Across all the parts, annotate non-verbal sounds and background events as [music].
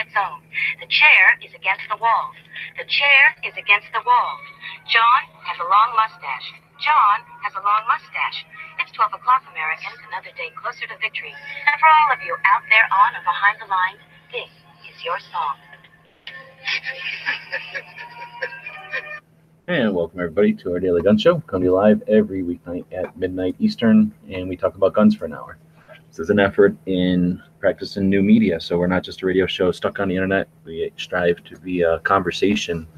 the zone. The chair is against the wall. The chair is against the wall. John has a long mustache. John has a long mustache. It's 12 o'clock, Americans, another day closer to victory. And for all of you out there on or behind the lines, this is your song. [laughs] And welcome everybody to our daily gun show. Come to you live every weeknight at midnight Eastern, and we talk about guns for an hour. This is an effort in practicing new media, so we're not just a radio show stuck on the internet. We strive to be a conversation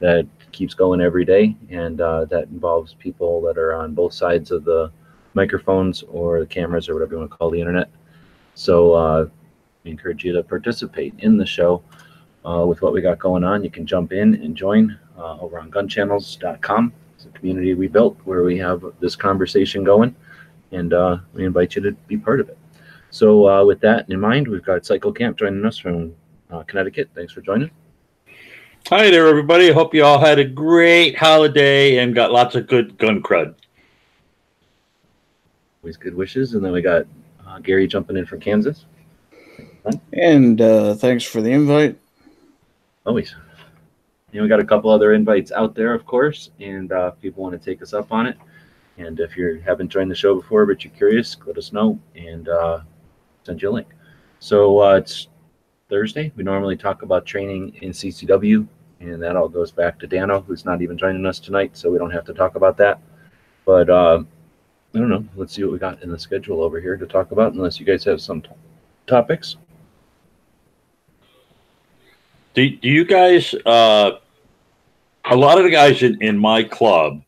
that keeps going every day, and uh, that involves people that are on both sides of the microphones or the cameras or whatever you want to call the internet. So uh, we encourage you to participate in the show uh, with what we got going on. You can jump in and join uh, over on gunchannels.com. It's a community we built where we have this conversation going, and uh, we invite you to be part of it. So, uh, with that in mind, we've got Cycle Camp joining us from uh, Connecticut. Thanks for joining. Hi there, everybody. Hope you all had a great holiday and got lots of good gun crud. Always good wishes. And then we got uh, Gary jumping in from Kansas. And uh, thanks for the invite. Always. And we got a couple other invites out there, of course, and uh, if people want to take us up on it. And if you haven't joined the show before, but you're curious, let us know and uh, send you a link. So uh, it's Thursday. We normally talk about training in CCW, and that all goes back to Dano, who's not even joining us tonight, so we don't have to talk about that. But uh, I don't know. Let's see what we got in the schedule over here to talk about, unless you guys have some t- topics. Do, do you guys, uh, a lot of the guys in, in my club,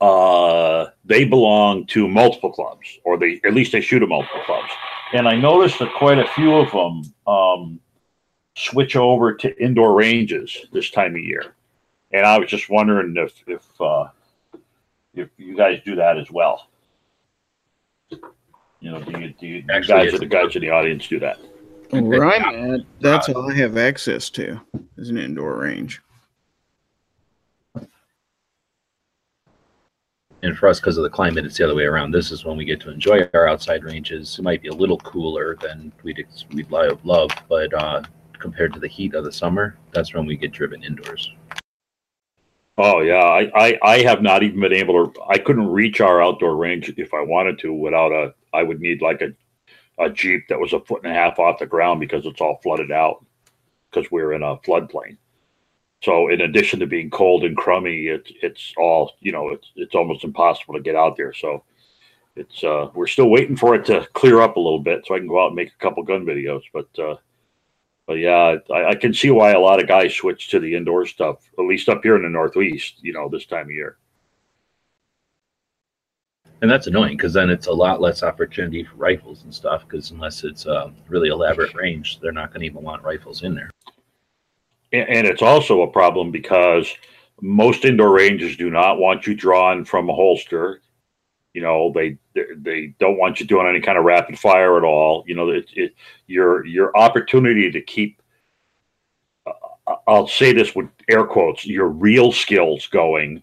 uh, they belong to multiple clubs, or they at least they shoot at multiple clubs. And I noticed that quite a few of them um, switch over to indoor ranges this time of year. And I was just wondering if if uh, if you guys do that as well. You know, do you, do you, Actually, guys or the guys in the audience do that? Where I'm at, that's all I have access to is an indoor range. And for us, because of the climate, it's the other way around. This is when we get to enjoy our outside ranges. It might be a little cooler than we'd we'd love but uh, compared to the heat of the summer, that's when we get driven indoors. Oh yeah, I, I I have not even been able to. I couldn't reach our outdoor range if I wanted to without a. I would need like a a jeep that was a foot and a half off the ground because it's all flooded out because we're in a floodplain. So in addition to being cold and crummy, it's it's all you know. It's it's almost impossible to get out there. So it's uh we're still waiting for it to clear up a little bit so I can go out and make a couple gun videos. But uh but yeah, I, I can see why a lot of guys switch to the indoor stuff, at least up here in the Northeast, you know, this time of year. And that's annoying because then it's a lot less opportunity for rifles and stuff. Because unless it's a really elaborate range, they're not going to even want rifles in there. And, it's also a problem because most indoor ranges do not want you drawn from a holster. You know, they they, don't want you doing any kind of rapid fire at all. You know, it, it your your opportunity to keep. Uh, I'll say this with air quotes: your real skills going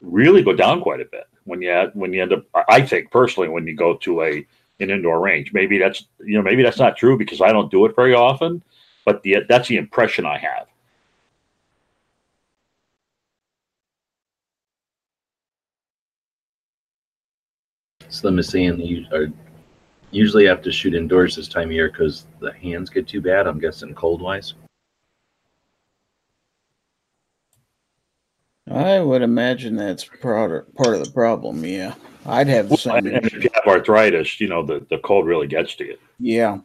really go down quite a bit when you when you end up. I think personally, when you go to a an indoor range, maybe that's you know maybe that's not true because I don't do it very often, but the that's the impression I have. Slim is saying you are usually have to shoot indoors this time of year because the hands get too bad. I'm guessing cold wise. I would imagine that's part part of the problem. Yeah, I'd have the Well, same and if you have arthritis, you know the, the cold really gets to you. Yeah,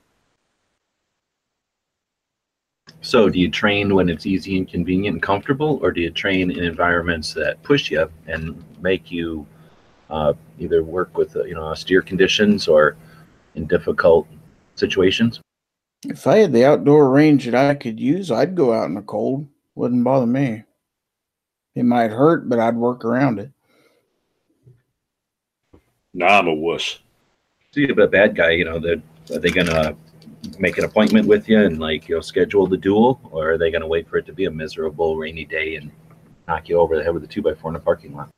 So, do you train when it's easy and convenient and comfortable, or do you train in environments that push you and make you uh, either work with uh, you know austere conditions or in difficult situations? if I had the outdoor range that I could use, I'd go out in the cold. Wouldn't bother me. It might hurt, but I'd work around it. Nah, I'm a wuss. So you have a bad guy, you know, that are they gonna make an appointment with you and like you know schedule the duel, or are they gonna wait for it to be a miserable rainy day and knock you over the head with a two by four in a parking lot?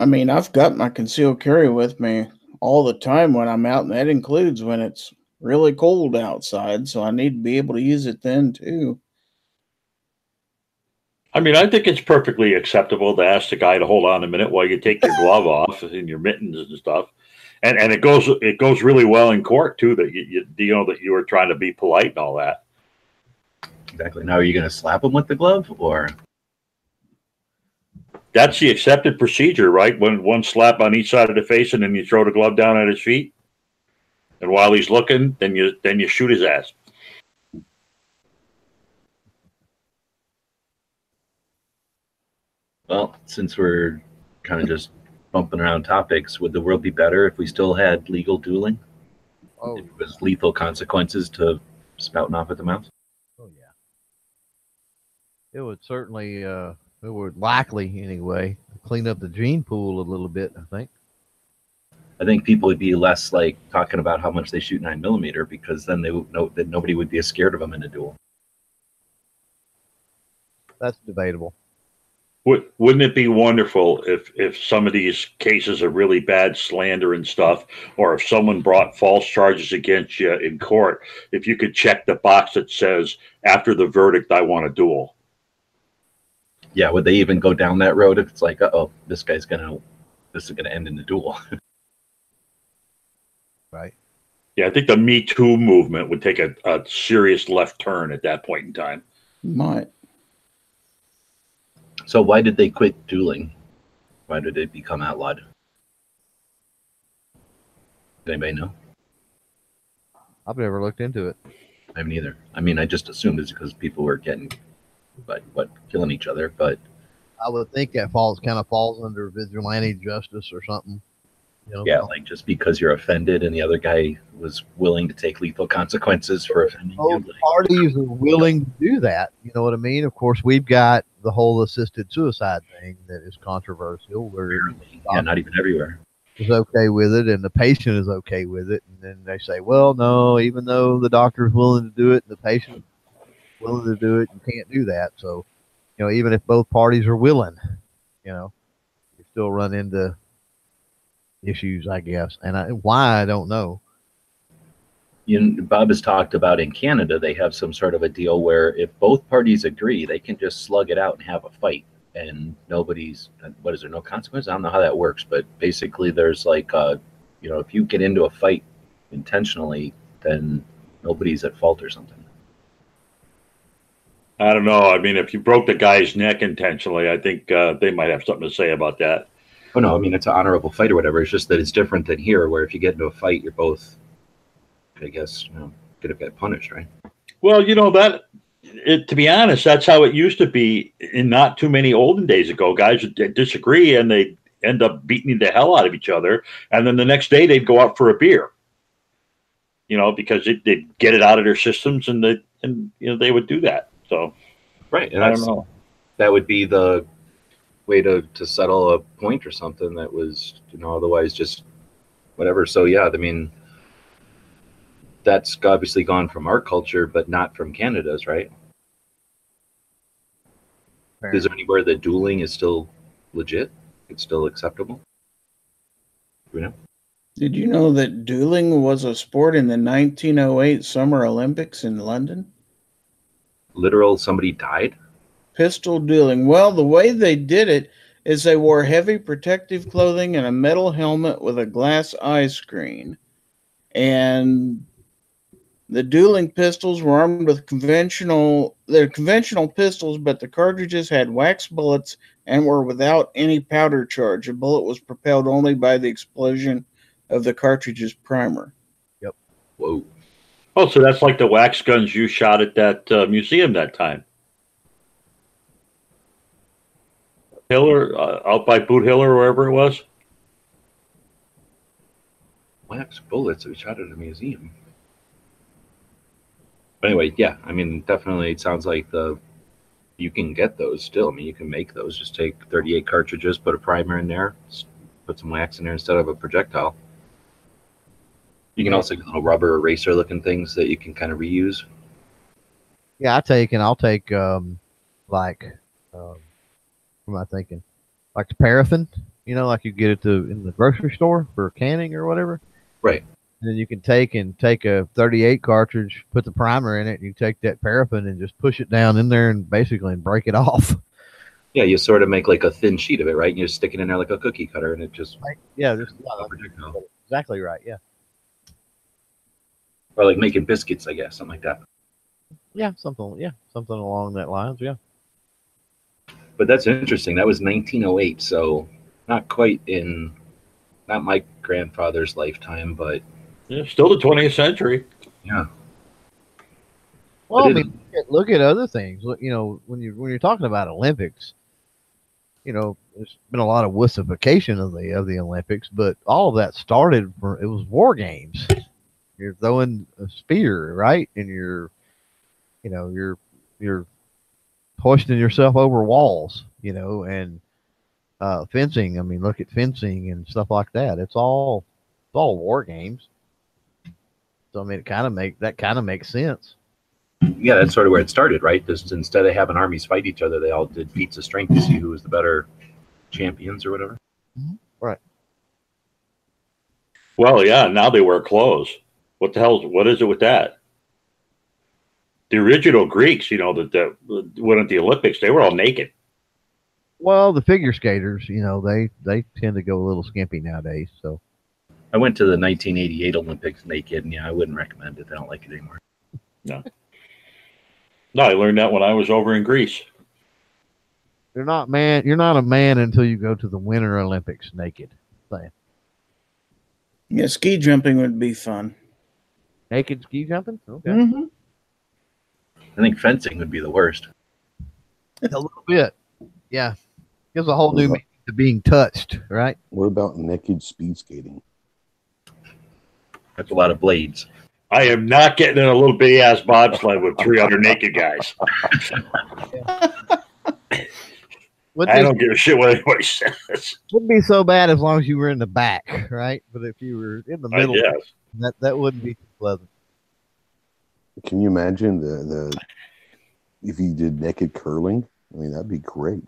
I mean, I've got my concealed carry with me all the time when I'm out, and that includes when it's really cold outside. So I need to be able to use it then too. I mean, I think it's perfectly acceptable to ask the guy to hold on a minute while you take your glove [laughs] off and your mittens and stuff. And and it goes it goes really well in court too that you, you you know that you were trying to be polite and all that. Exactly. Now, are you going to slap him with the glove or? That's the accepted procedure, right? When one slap on each side of the face and then you throw the glove down at his feet. And while he's looking, then you then you shoot his ass. Well, since we're kind of just bumping around topics, would the world be better if we still had legal dueling? Oh, If it was lethal consequences to spouting off at the mouth? oh yeah. It would certainly, uh, it would likely anyway, clean up the gene pool a little bit. I think. I think people would be less like talking about how much they shoot nine millimeter because then they would know that nobody would be as scared of them in a duel. That's debatable. Would, wouldn't it be wonderful if if some of these cases of really bad slander and stuff, or if someone brought false charges against you in court, if you could check the box that says after the verdict, I want a duel. Yeah, would they even go down that road if it's like, uh oh, this guy's gonna, this is gonna end in a duel? [laughs] Right. Yeah, I think the Me Too movement would take a, a serious left turn at that point in time. Might. so why did they quit dueling? Why did it become outlawed? Does anybody know? I've never looked into it. I haven't either. I mean, I just assumed it's because people were getting, but what, killing each other. But I would think that falls kind of falls under vigilante justice or something. You know, yeah, like just because you're offended and the other guy was willing to take lethal consequences for offending both you. parties are willing to do that. You know what I mean? Of course, we've got the whole assisted suicide thing that is controversial, where Apparently. Yeah, not even everywhere. is okay with it and the patient is okay with it, and then they say, well, no, even though the doctor is willing to do it and the patient willing to do it, you can't do that. So, you know, even if both parties are willing, you know, you still run into issues, I guess. And I, why I don't know. You know, Bob has talked about in Canada, they have some sort of a deal where if both parties agree, they can just slug it out and have a fight, and nobody's what is there no consequence? I don't know how that works, but basically, there's like, uh, you know, if you get into a fight intentionally, then nobody's at fault or something. I don't know. I mean, if you broke the guy's neck intentionally, I think uh, they might have something to say about that. Oh no, I mean it's an honorable fight or whatever. It's just that it's different than here, where if you get into a fight, you're both, I guess, you know, gonna get punished, right? Well, you know that. It, to be honest, that's how it used to be in not too many olden days ago. Guys would disagree and they end up beating the hell out of each other, and then the next day they'd go out for a beer. You know, because it, they'd get it out of their systems, and they and you know they would do that. So Right, and I that's don't know. that would be the way to to settle a point or something that was, you know, otherwise just whatever. So yeah, I mean, that's obviously gone from our culture, but not from Canada's, right? Is there anywhere that dueling is still legit? It's still acceptable. You know, Did you know that dueling was a sport in the 1908 Summer Olympics in London? Literal somebody died. Pistol dueling. Well, the way they did it is they wore heavy protective clothing and a metal helmet with a glass eye screen. And the dueling pistols were armed with conventional they're conventional pistols, but the cartridges had wax bullets and were without any powder charge. A bullet was propelled only by the explosion of the cartridge's primer. Yep. Whoa. Oh, so that's like the wax guns you shot at that uh, museum that time. Hiller, uh, out by Boot Hill or wherever it was. wax bullets we shot at a museum. But anyway, yeah, I mean, definitely, it sounds like the you can get those still. I mean, you can make those. Just take 38 cartridges, put a primer in there, put some wax in there instead of a projectile. You can also get little rubber eraser looking things that you can kind of reuse. Yeah, I take and I'll take um like um what am I thinking? Like the paraffin, You know, like you get it to in the grocery store for canning or whatever. Right. And then you can take and take a 38 cartridge, put the primer in it, and you take that paraffin and just push it down in there and basically and break it [laughs] off. Yeah, you sort of make like a thin sheet of it, right? And you just stick it in there like a cookie cutter, and it just Yeah, just yeah, exactly right. Yeah, or like making biscuits, I guess, something like that. yeah, something, yeah, something along that lines. Yeah, But that's interesting. That was 1908, so not quite in, not my grandfather's lifetime, but Yeah, still the 20th century. yeah, Well, I mean, look at- other things. Look, You know, when you when you're talking about Olympics, you know, there's been a lot of wussification of the of the Olympics, but all of that started for it was war games. You're throwing a spear, right? And you're, you know, you're you're hoisting yourself over walls, you know, and uh, fencing. I mean, look at fencing and stuff like that. It's all it's all war games. So I mean, it kind of make that kind of makes sense. yeah, that's sort of where it started, right? Just instead of having armies fight each other, they all did feats of strength to see who was the better champions or whatever. Right. Well, yeah, now they wear clothes. What the hell? What is it with that? The original Greeks, you know, that that went at the Olympics, they were all naked. Well, the figure skaters, you know, they they tend to go a little skimpy nowadays. So I went to the 1988 Olympics naked, and yeah, I wouldn't recommend it. I don't like it anymore. No, no, I learned that when I was over in Greece. you're not man. You're not a man until you go to the Winter Olympics naked. Yeah, ski jumping would be fun. Naked ski jumping. Okay, Mm-hmm. I think fencing would be the worst. a little bit. Yeah, gives a whole new meaning to being touched. Right. What about naked speed skating? That's a lot of blades. I am not getting in a little bitty ass bobsled with 300 naked guys. [laughs] I be, don't give a shit what anybody says. wouldn't be so bad as long as you were in the back, right? But if you were in the middle, that that wouldn't be pleasant. Can you imagine the the if you did naked curling? I mean, that'd be great.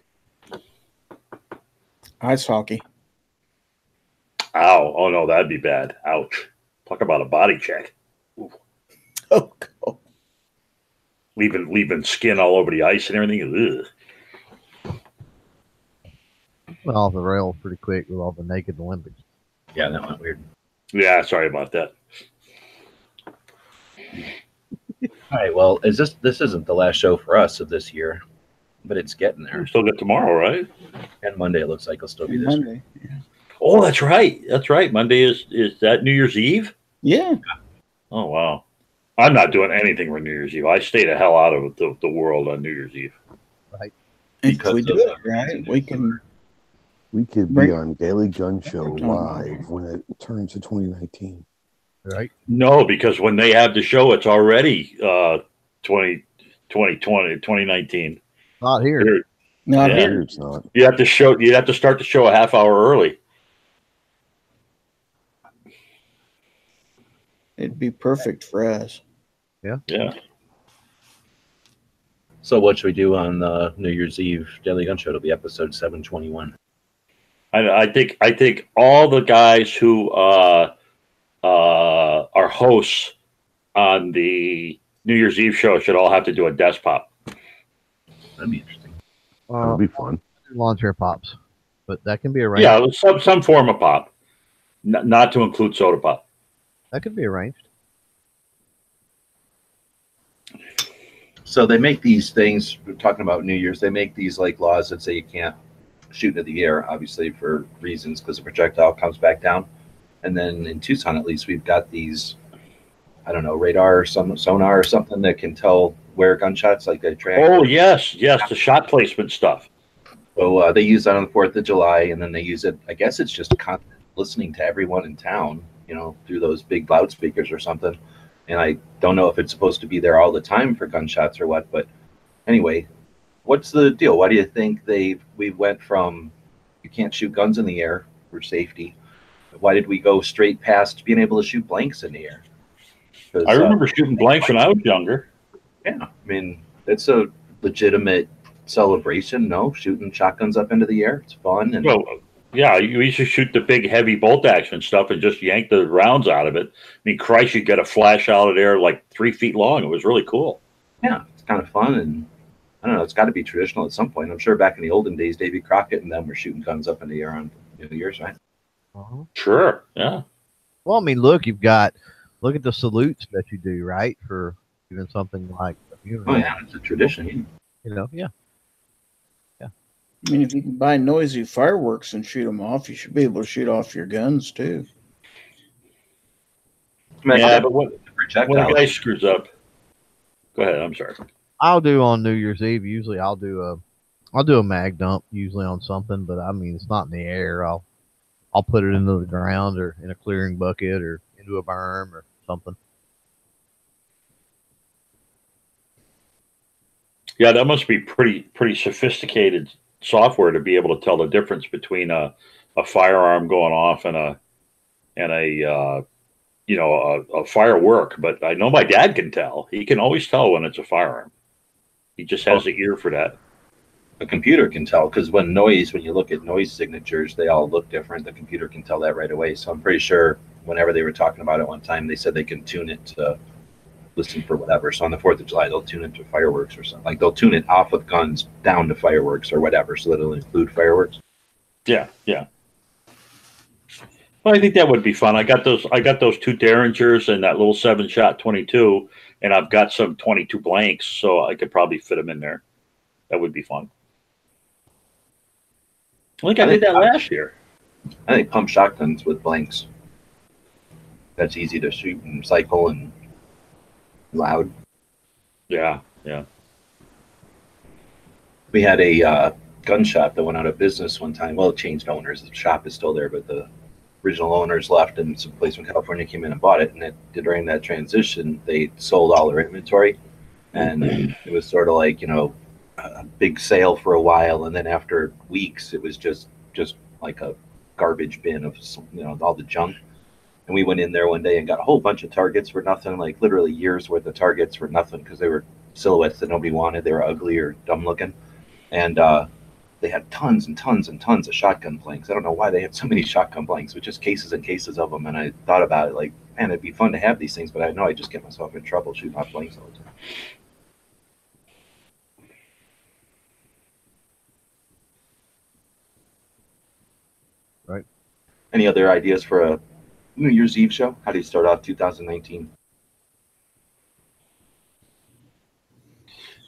Ice hockey. Ow. Oh, no, that'd be bad. Ouch. Talk about a body check. [laughs] Oh, God. Leaving leaving skin all over the ice and everything. Ugh. Went off the rails pretty quick with all the naked Olympics. Yeah, that went weird. Yeah, sorry about that. All right, well, is this this isn't the last show for us of this year, but it's getting there. We still got tomorrow, right? And Monday it looks like it'll still be this. week. Monday. Oh, that's right. That's right. Monday is is that New Year's Eve? Yeah. Oh wow. I'm not doing anything for New Year's Eve. I stay the hell out of the, the world on New Year's Eve. If Because we do it right, we can. We could Right. be on Daily Gun Show live when it turns to 2019. Right. No, because when they have the show, it's already uh 20, 2020, 2019. Not here. Here- Not Yeah. here. Here it's not. You have to show. You have to start the show a half hour early. It'd be perfect for us. Yeah. Yeah. So what should we do on the New Year's Eve Daily Gun Show? It'll be episode seven twenty one. I, I think I think all the guys who uh, uh, are hosts on the New Year's Eve show should all have to do a desk pop. That'd be interesting. Uh, That'd be fun. lawn chair pops, but that can be arranged. Yeah, some some form of pop, N- not to include soda pop. That could be arranged. So they make these things. We're talking about New Year's. They make these like laws that say you can't shoot into the air, obviously for reasons, because the projectile comes back down. And then in Tucson, at least, we've got these. I don't know radar or some sonar or something that can tell where gunshots like they track. Oh yes, yes, the shot placement stuff. So uh, they use that on the Fourth of July, and then they use it. I guess it's just con- listening to everyone in town, you know, through those big loudspeakers or something. And I don't know if it's supposed to be there all the time for gunshots or what. But anyway, what's the deal? Why do you think they we went from you can't shoot guns in the air for safety? Why did we go straight past being able to shoot blanks in the air? I uh, remember shooting blanks when I was younger. yeah, I mean, it's a legitimate celebration. No, shooting shotguns up into the air, it's fun. And Well, Yeah, you used to shoot the big heavy bolt action stuff and just yank the rounds out of it. I mean, Christ, you get a flash out of there like three feet long. It was really cool. Yeah, it's kind of fun, and I don't know. It's got to be traditional at some point. I'm sure back in the olden days, Davy Crockett and them were shooting guns up in the air on New Year's, right? Uh-huh. Sure. Yeah. Well, I mean, look, you've got look at the salutes that you do, right? For even something like a funeral. Oh yeah, it's a tradition. You know, yeah. Yeah. I mean, if you can buy noisy fireworks and shoot them off, you should be able to shoot off your guns too. Yeah, but when, when a guy screws up, go ahead. I'm sorry. I'll do on New Year's Eve. Usually, I'll do a, I'll do a mag dump usually on something, but I mean, it's not in the air. I'll, I'll put it into the ground or in a clearing bucket or into a berm or something. Yeah, that must be pretty pretty sophisticated software to be able to tell the difference between a, a firearm going off and a and a uh, you know a, a firework. But I know my dad can tell. He can always tell when it's a firearm. He just has the ear for that. A computer can tell because when noise, when you look at noise signatures, they all look different. The computer can tell that right away. So I'm pretty sure whenever they were talking about it one time, they said they can tune it to listen for whatever. So on the Fourth of July, they'll tune it to fireworks or something. Like they'll tune it off of guns down to fireworks or whatever, so that it'll include fireworks. Yeah, yeah. Well, I think that would be fun. I got those. I got those two Derringers and that little seven shot twenty two, and I've got some twenty two blanks, so I could probably fit them in there. That would be fun. I think I did that last year. I think pump shotguns with blanks. That's easy to shoot and cycle and loud. Yeah, yeah. We had a uh, gun shop that went out of business one time. Well, it changed owners. The shop is still there, but the original owners left, and some place from California came in and bought it. And it, during that transition, they sold all their inventory, and it was sort of like you know a big sale for a while, and then after weeks, it was just just like a garbage bin of you know all the junk. And we went in there one day and got a whole bunch of targets for nothing, like literally years worth of targets for nothing because they were silhouettes that nobody wanted. They were ugly or dumb looking, and uh, they had tons and tons and tons of shotgun blanks. I don't know why they had so many shotgun blanks, but just cases and cases of them. And I thought about it, like, man, it'd be fun to have these things, but I know I just get myself in trouble shooting off blanks all the time. Any other ideas for a New Year's Eve show? How do you start off 2019?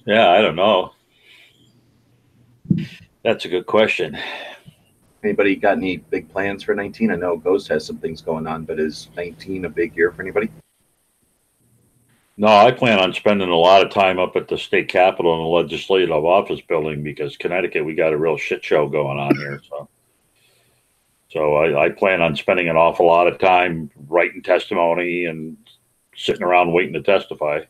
Yeah, I don't know. That's a good question. Anybody got any big plans for 19? I know Ghost has some things going on, but is 19 a big year for anybody? No, I plan on spending a lot of time up at the state capitol in the legislative office building because Connecticut, we got a real shit show going on here. So, so I, I plan on spending an awful lot of time writing testimony and sitting around waiting to testify.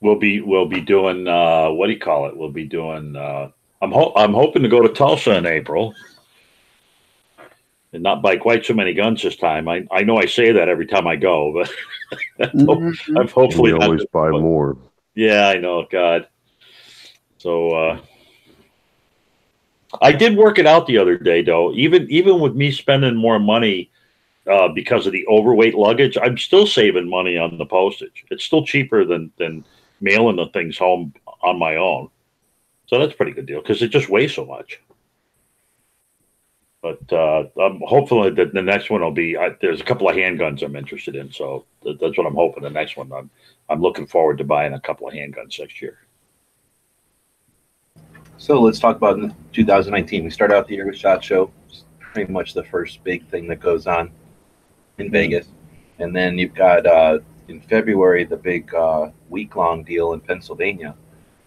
We'll be we'll be doing uh, what do you call it? We'll be doing. Uh, I'm ho- I'm hoping to go to Tulsa in April and not buy quite so many guns this time. I, I know I say that every time I go, but [laughs] Mhm. I've hopefully we always buy more. Yeah, I know, God. So uh I did work it out the other day though. Even even with me spending more money uh because of the overweight luggage, I'm still saving money on the postage. It's still cheaper than than mailing the things home on my own. So that's pretty good deal because it just weighs so much. But uh, I'm hopefully that the next one will be. I, there's a couple of handguns I'm interested in, so th- that's what I'm hoping. The next one, I'm I'm looking forward to buying a couple of handguns next year. So let's talk about 2019. We start out the year with Shot Show, pretty much the first big thing that goes on in Vegas, and then you've got uh, in February the big uh, week long deal in Pennsylvania.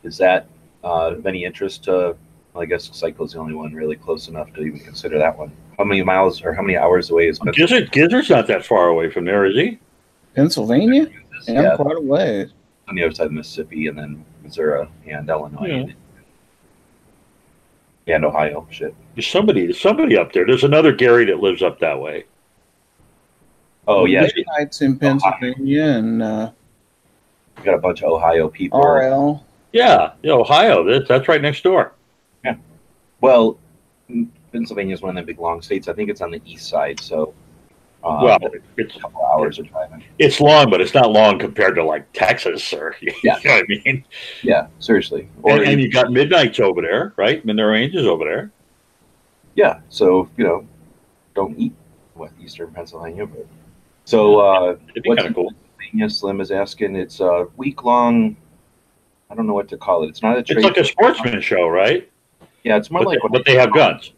Is that uh, of any interest to? Well, I guess Cycle's the only one really close enough to even consider that one. How many miles or how many hours away is Pennsylvania? Gizzard, Gizzard's not that far away from there, is he? Pennsylvania? Yeah, Yeah, quite a way. on the other side of Mississippi, and then Missouri and Illinois, Yeah. And Ohio. Shit. There's somebody, there's somebody up there. There's another Gary that lives up that way. Oh yeah, you Midnight's in Pennsylvania and uh, got a bunch of Ohio people. RL. Yeah, yeah, Ohio. That's that's right next door. Yeah. Well, Pennsylvania is one of the big long states. I think it's on the east side, so um, Well, it's a couple hours of driving. it's long, but it's not long compared to like Texas or [laughs] you Yeah. know what I mean. Yeah, seriously. Or And, and you got Midnight's over there, right? Midnight Range is over there. yeah, so you know, don't eat what Eastern Pennsylvania, but so uh, It'd be What's kind of cool. Pennsylvania Slim is asking. It's a week long. I don't know what to call it. It's not a trade. It's like a sportsman show, right? Yeah, it's more But, like they, but they have guns.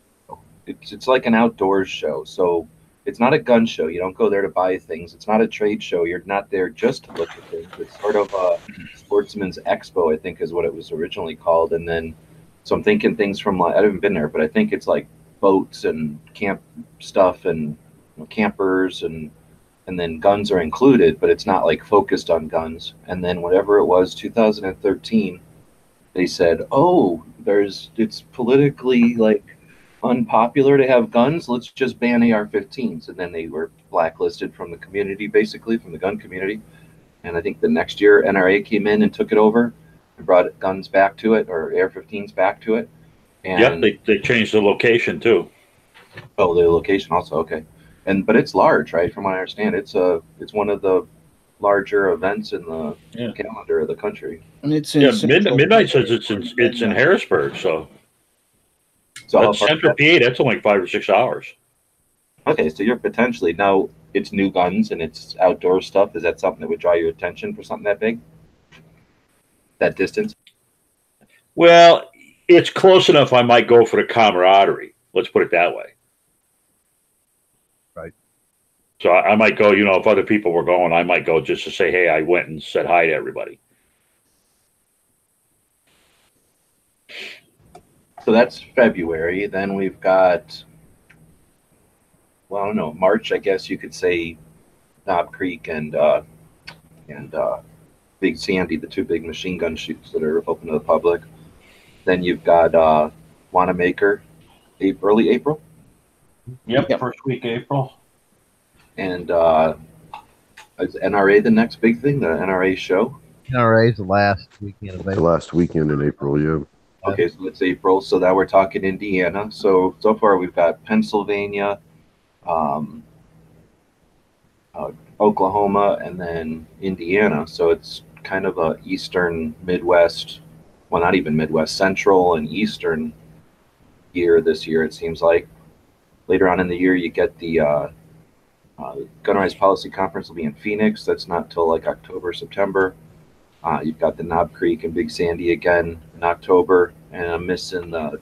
It's it's like an outdoors show. So it's not a gun show. You don't go there to buy things. It's not a trade show. You're not there just to look at things. It's sort of a sportsman's expo, I think, is what it was originally called. And then, so I'm thinking things from like I haven't been there, but I think it's like boats and camp stuff and you know, campers and and then guns are included, but it's not like focused on guns. And then whatever it was, 2013, they said, "Oh, there's it's politically like unpopular to have guns. Let's just ban AR-15s." And then they were blacklisted from the community, basically from the gun community. And I think the next year, NRA came in and took it over and brought guns back to it or AR-15s back to it. And Yep, they, they changed the location too. oh, the location also okay. And but it's large, right? From what I understand, it's a it's one of the larger events in the Yeah. calendar of the country. And it's in Yeah, Mid, Midnight says it's in it's in Harrisburg, so So how that's far- Central PA. That's only five or six hours. Okay, so you're potentially now it's new guns and it's outdoor stuff. Is that something that would draw your attention for something that big? That distance? Well, it's close enough. I might go for the camaraderie. Let's put it that way. Right. So I, I might go. You know, if other people were going, I might go just to say, "Hey, I went and said hi to everybody." So that's February. Then we've got, well, I don't know, March. I guess you could say, Knob Creek and uh, and uh, Big Sandy, the two big machine gun shoots that are open to the public. Then you've got uh, Wanenmacher, April, early April, Yep, Yep. first week April. and uh, is NRA the next big thing? The NRA show. NRA is the last weekend of The April. last weekend in April, yeah. Okay, so it's April. So now we're talking Indiana. So so far we've got Pennsylvania, um, uh, Oklahoma, and then Indiana. So it's kind of a eastern Midwest, well, not even Midwest, Central and Eastern year this year. It seems like later on in the year you get the uh, uh, Gun Rights Policy Conference will be in Phoenix. That's not till like October, September. Uh, you've got the Knob Creek and Big Sandy again in October, and I'm missing the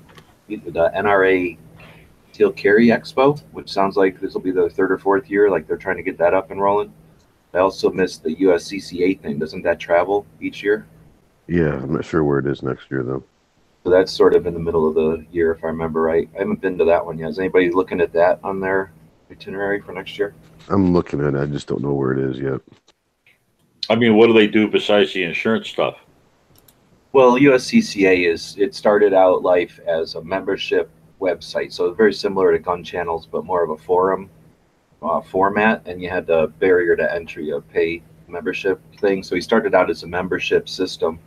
the NRA Teal Carry Expo, which sounds like this will be the third or fourth year. Like they're trying to get that up and rolling. I also missed the USCCA thing. Doesn't that travel each year? Yeah, I'm not sure where it is next year, though. So that's sort of in the middle of the year, if I remember right. I haven't been to that one yet. Is anybody looking at that on their itinerary for next year? I'm looking at it. I just don't know where it is yet. I mean, what do they do besides the insurance stuff? Well, USCCA is it started out life as a membership website, so very similar to Gun Channels, but more of a forum uh, format, and you had the barrier to entry, a pay membership thing. So he started out as a membership system,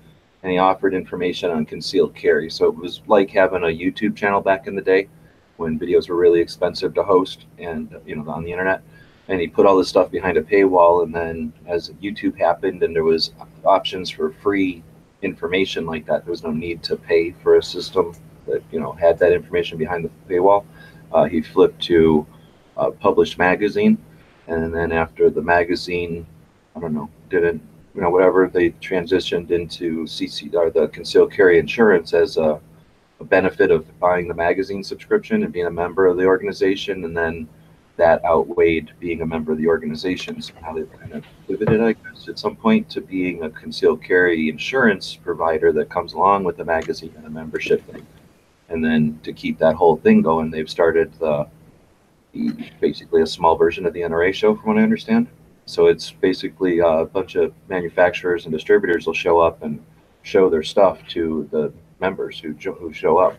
and he offered information on concealed carry. So it was like having a YouTube channel back in the day when videos were really expensive to host and you know on the internet. And he put all this stuff behind a paywall, and then as YouTube happened, and there was options for free information like that. There was no need to pay for a system that you know had that information behind the paywall. Uh, he flipped to a published magazine, and then after the magazine, I don't know, didn't you know whatever they transitioned into CC or the concealed carry insurance as a, a benefit of buying the magazine subscription and being a member of the organization, and then that outweighed being a member of the organization. So now they've kind of pivoted, I guess, at some point to being a concealed carry insurance provider that comes along with the magazine and the membership thing. And then to keep that whole thing going, they've started the, basically a small version of the NRA show, from what I understand. So it's basically uh, a bunch of manufacturers and distributors will show up and show their stuff to the members who who show up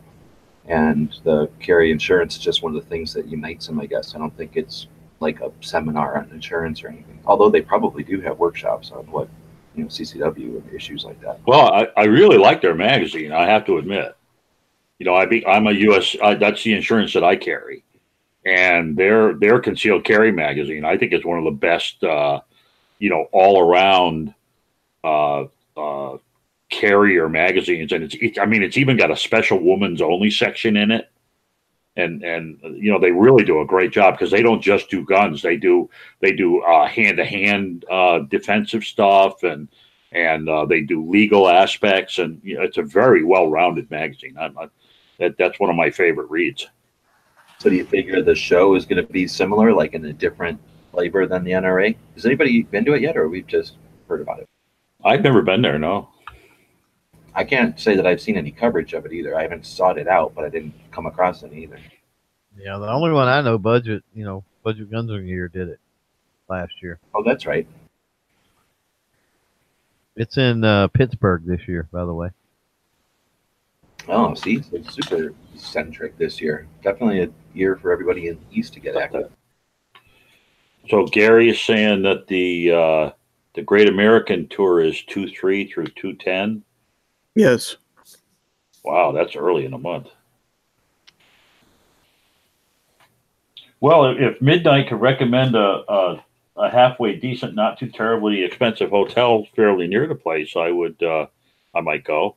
and the carry insurance is just one of the things that unites them i guess i don't think it's like a seminar on insurance or anything although they probably do have workshops on what you know CCW and issues like that. Well, I, I really like their magazine. I have to admit. You know, I be I'm a U.S. That's the insurance that I carry, and their their concealed carry magazine I think is one of the best. Uh, you know, all around uh, uh, carrier magazines, and it's, it's I mean it's even got a special woman's only section in it. And and you know they really do a great job because they don't just do guns. They do they do hand to hand defensive stuff and and uh, they do legal aspects. And you know, it's a very well rounded magazine. I'm, I, that that's one of my favorite reads. So do you figure the show is going to be similar, like in a different flavor than the NRA? Has anybody been to it yet, or we've just heard about it? I've never been there no I can't say that I've seen any coverage of it either. I haven't sought it out, but I didn't come across any either. Yeah, the only one I know, budget, you know, budget guns of year did it last year. Oh, that's right. It's in uh, Pittsburgh this year, by the way. Oh, see, it's super centric this year. Definitely a year for everybody in the East to get active. so Gary is saying that the uh, the Great American Tour is two three through two ten Yes. Wow, that's early in the month. Well, if- Midnight could recommend a, a, a halfway decent, not too terribly expensive hotel fairly near the place, I would, uh, I might go.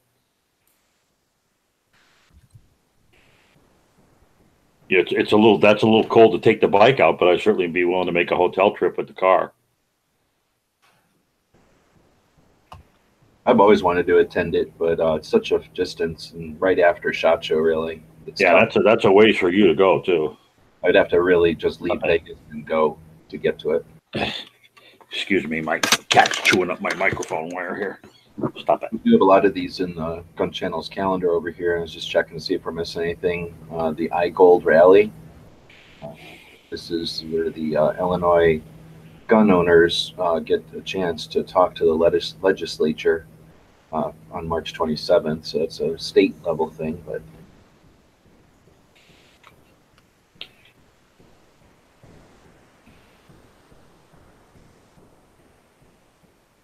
Yeah, it's, it's a little, that's a little cold to take the bike out, but I'd certainly be willing to make a hotel trip with the car. I've always wanted to attend it, but uh, it's such a distance and right after Shot Show, really. It's Yeah, tough. that's a, that's a ways for you to go too. I'd have to really just leave Okay. Vegas and go to get to it. [sighs] Excuse me, my cat's chewing up my microphone wire here. Stop it. We do have a lot of these in the Gun Channel's calendar over here. I was just checking to see if we're missing anything. Uh, the IGOLD Rally. Uh, this is where the uh, Illinois gun owners uh, get a chance to talk to the legis- legislature uh, on March 27th. So it's a state level thing, but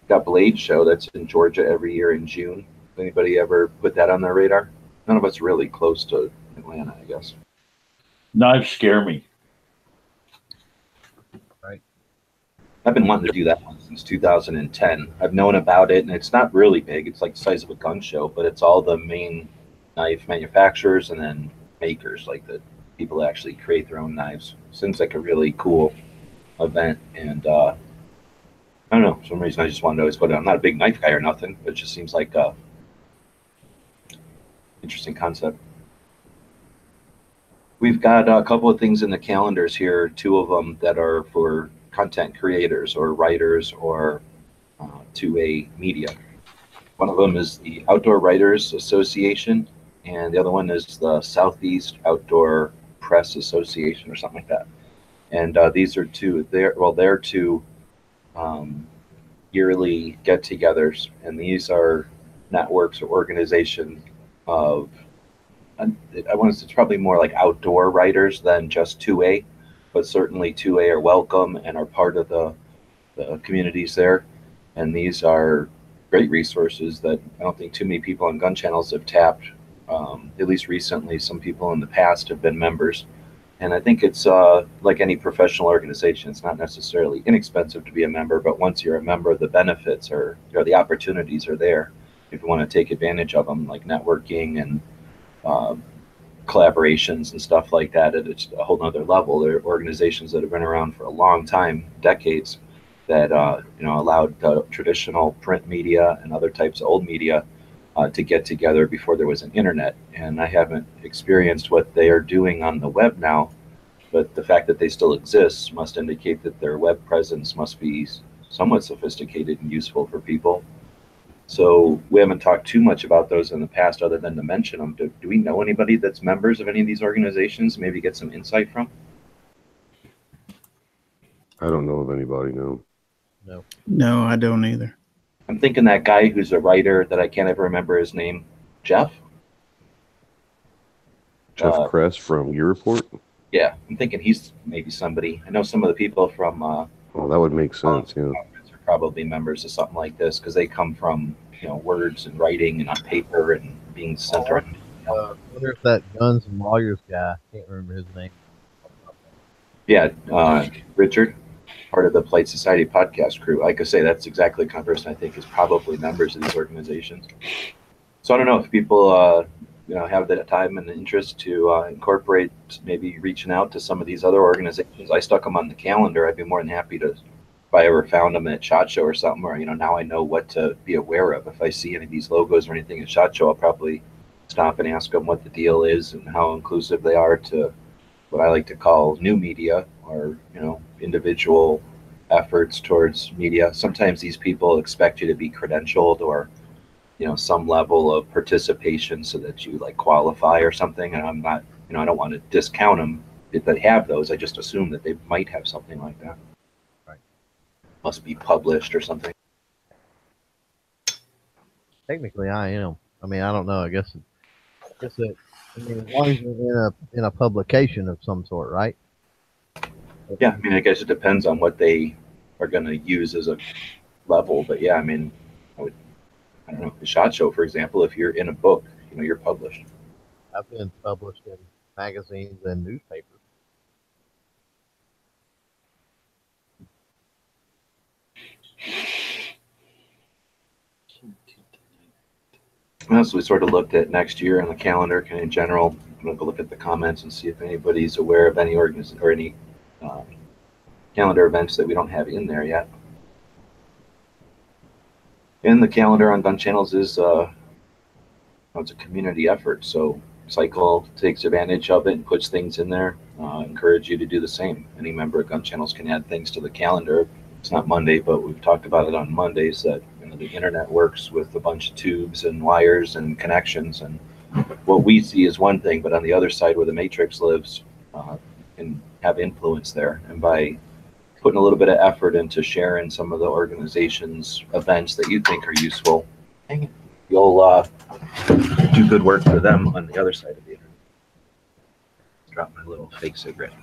got Blade Show that's in Georgia every year in June. Anybody ever put that on their radar? None of us really close to Atlanta, I guess. Knives scare me. I've been wanting to do that one since 2010. I've known about it, and it's not really big. It's like the size of a gun show, but it's all the main knife manufacturers and then makers, like the people that actually create their own knives. Seems like a really cool event, and uh, I don't know. For some reason, I just wanted to always go to. I'm not a big knife guy or nothing, but it just seems like a interesting concept. We've got a couple of things in the calendars here. Two of them that are for content creators or writers or uh, 2A media. One of them is the Outdoor Writers Association, and the other one is the Southeast Outdoor Press Association or something like that. And uh, these are two. They're well, they're two um, yearly get-togethers, and these are networks or organizations of. I I want to. Say it's probably more like outdoor writers than just 2A but certainly 2A are welcome and are part of the, the communities there. And these are great resources that I don't think too many people on gun channels have tapped. Um, at least recently, some people in the past have been members. And I think it's uh, like any professional organization, it's not necessarily inexpensive to be a member, but once you're a member, the benefits are, or the opportunities are there if you want to take advantage of them, like networking and uh, collaborations and stuff like that at a whole nother level. They're organizations that have been around for a long time, decades, that uh, you know allowed uh, traditional print media and other types of old media uh, to get together before there was an internet. And I haven't experienced what they are doing on the web now, but the fact that they still exist must indicate that their web presence must be somewhat sophisticated and useful for people. So we haven't talked too much about those in the past, other than to mention them. Do, do we know anybody that's members of any of these organizations? Maybe get some insight from. I don't know of anybody. No. No, I don't either. I'm thinking that guy who's a writer that I can't ever remember his name, Jeff. Jeff Uh, Kress from Gear Report. Yeah, I'm thinking he's maybe somebody. I know some of the people from uh, Oh, that would make sense. Yeah. Probably members of something like this because they come from you know words and writing and on paper and being sent around. Uh, I wonder if that guns and lawyers guy, can't remember his name. Yeah, uh, Richard, part of the Polite Society podcast crew. Like I say, that's exactly the kind of person I think is probably members of these organizations. So I don't know if people, uh, you know, have the time and the interest to uh, incorporate maybe reaching out to some of these other organizations. I stuck them on the calendar. I'd be more than happy to, I ever found them at Shot Show or something, or you know, now I know what to be aware of. If I see any of these logos or anything at Shot Show, I'll probably stop and ask them what the deal is and how inclusive they are to what I like to call new media or you know individual efforts towards media. Sometimes these people expect you to be credentialed or you know some level of participation so that you like qualify or something. And I'm not you know I don't want to discount them if they have those. I just assume that they might have something like that. Must be published or something. Technically, I am. I mean, I don't know. I guess, I guess it, I mean, as long as you're in a in a publication of some sort, right? Yeah, I mean I guess it depends on what they are going to use as a level, but yeah, I mean I would I don't know the shot show for example. If you're in a book, you know you're published. I've been published in magazines and newspapers. So we sort of looked at next year on the calendar, kind of in general. I'm gonna go look at the comments and see if anybody's aware of any organiz or any um, calendar events that we don't have in there yet. And the calendar on Gun Channels is uh, it's a community effort, so Cycle takes advantage of it and puts things in there. Uh, encourage you to do the same. Any member of Gun Channels can add things to the calendar. It's not Monday, but we've talked about it on Mondays that the internet works with a bunch of tubes and wires and connections, and what we see is one thing, but on the other side where the matrix lives, uh, can have influence there. And by putting a little bit of effort into sharing some of the organization's events that you think are useful, you'll uh, do good work for them on the other side of the internet. Drop my little fake cigarette.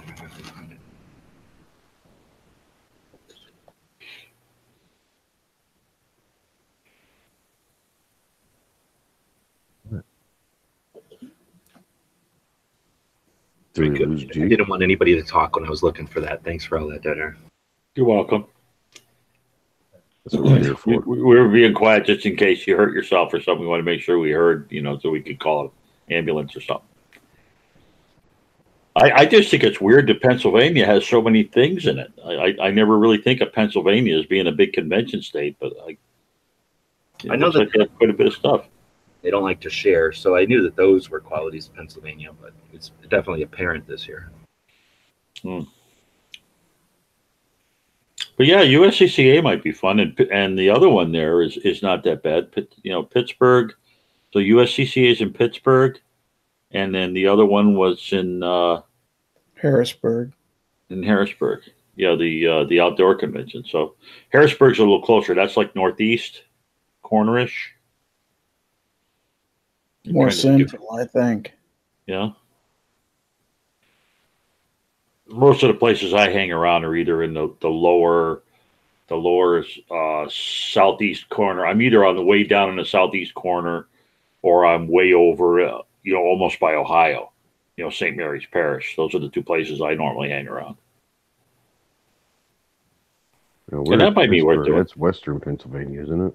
Very It was good. I G. didn't want anybody to talk when I was looking for that. Thanks for all that, dinner. You're welcome. That's what we're here for. we we were being quiet just in case you hurt yourself or something. We want to make sure we heard, you know, so we could call an ambulance or something. I, I just think it's weird that Pennsylvania has so many things in it. I, I, I never really think of Pennsylvania as being a big convention state, but I, I know that- like they have quite a bit of stuff. They don't like to share, so I knew that those were qualities of Pennsylvania, but it's definitely apparent this year. But yeah, USCCA might be fun, and and the other one there is is not that bad. Pitt- You know, Pittsburgh. So USCCA is in Pittsburgh, and then the other one was in uh, Harrisburg. in Harrisburg. Yeah, the uh, the outdoor convention. So Harrisburg's a little closer. That's like northeast cornerish. More Kind of- central, I think. Yeah. Most of the places I hang around are either in the, the lower, the lower uh, southeast corner. I'm either on the way down in the southeast corner, or I'm way over, uh, you know, almost by Ohio. You know, St. Mary's Parish. Those are the two places I normally hang around. You know, Yeah, that we're might be worth Pittsburgh. doing. That's Western Pennsylvania, isn't it?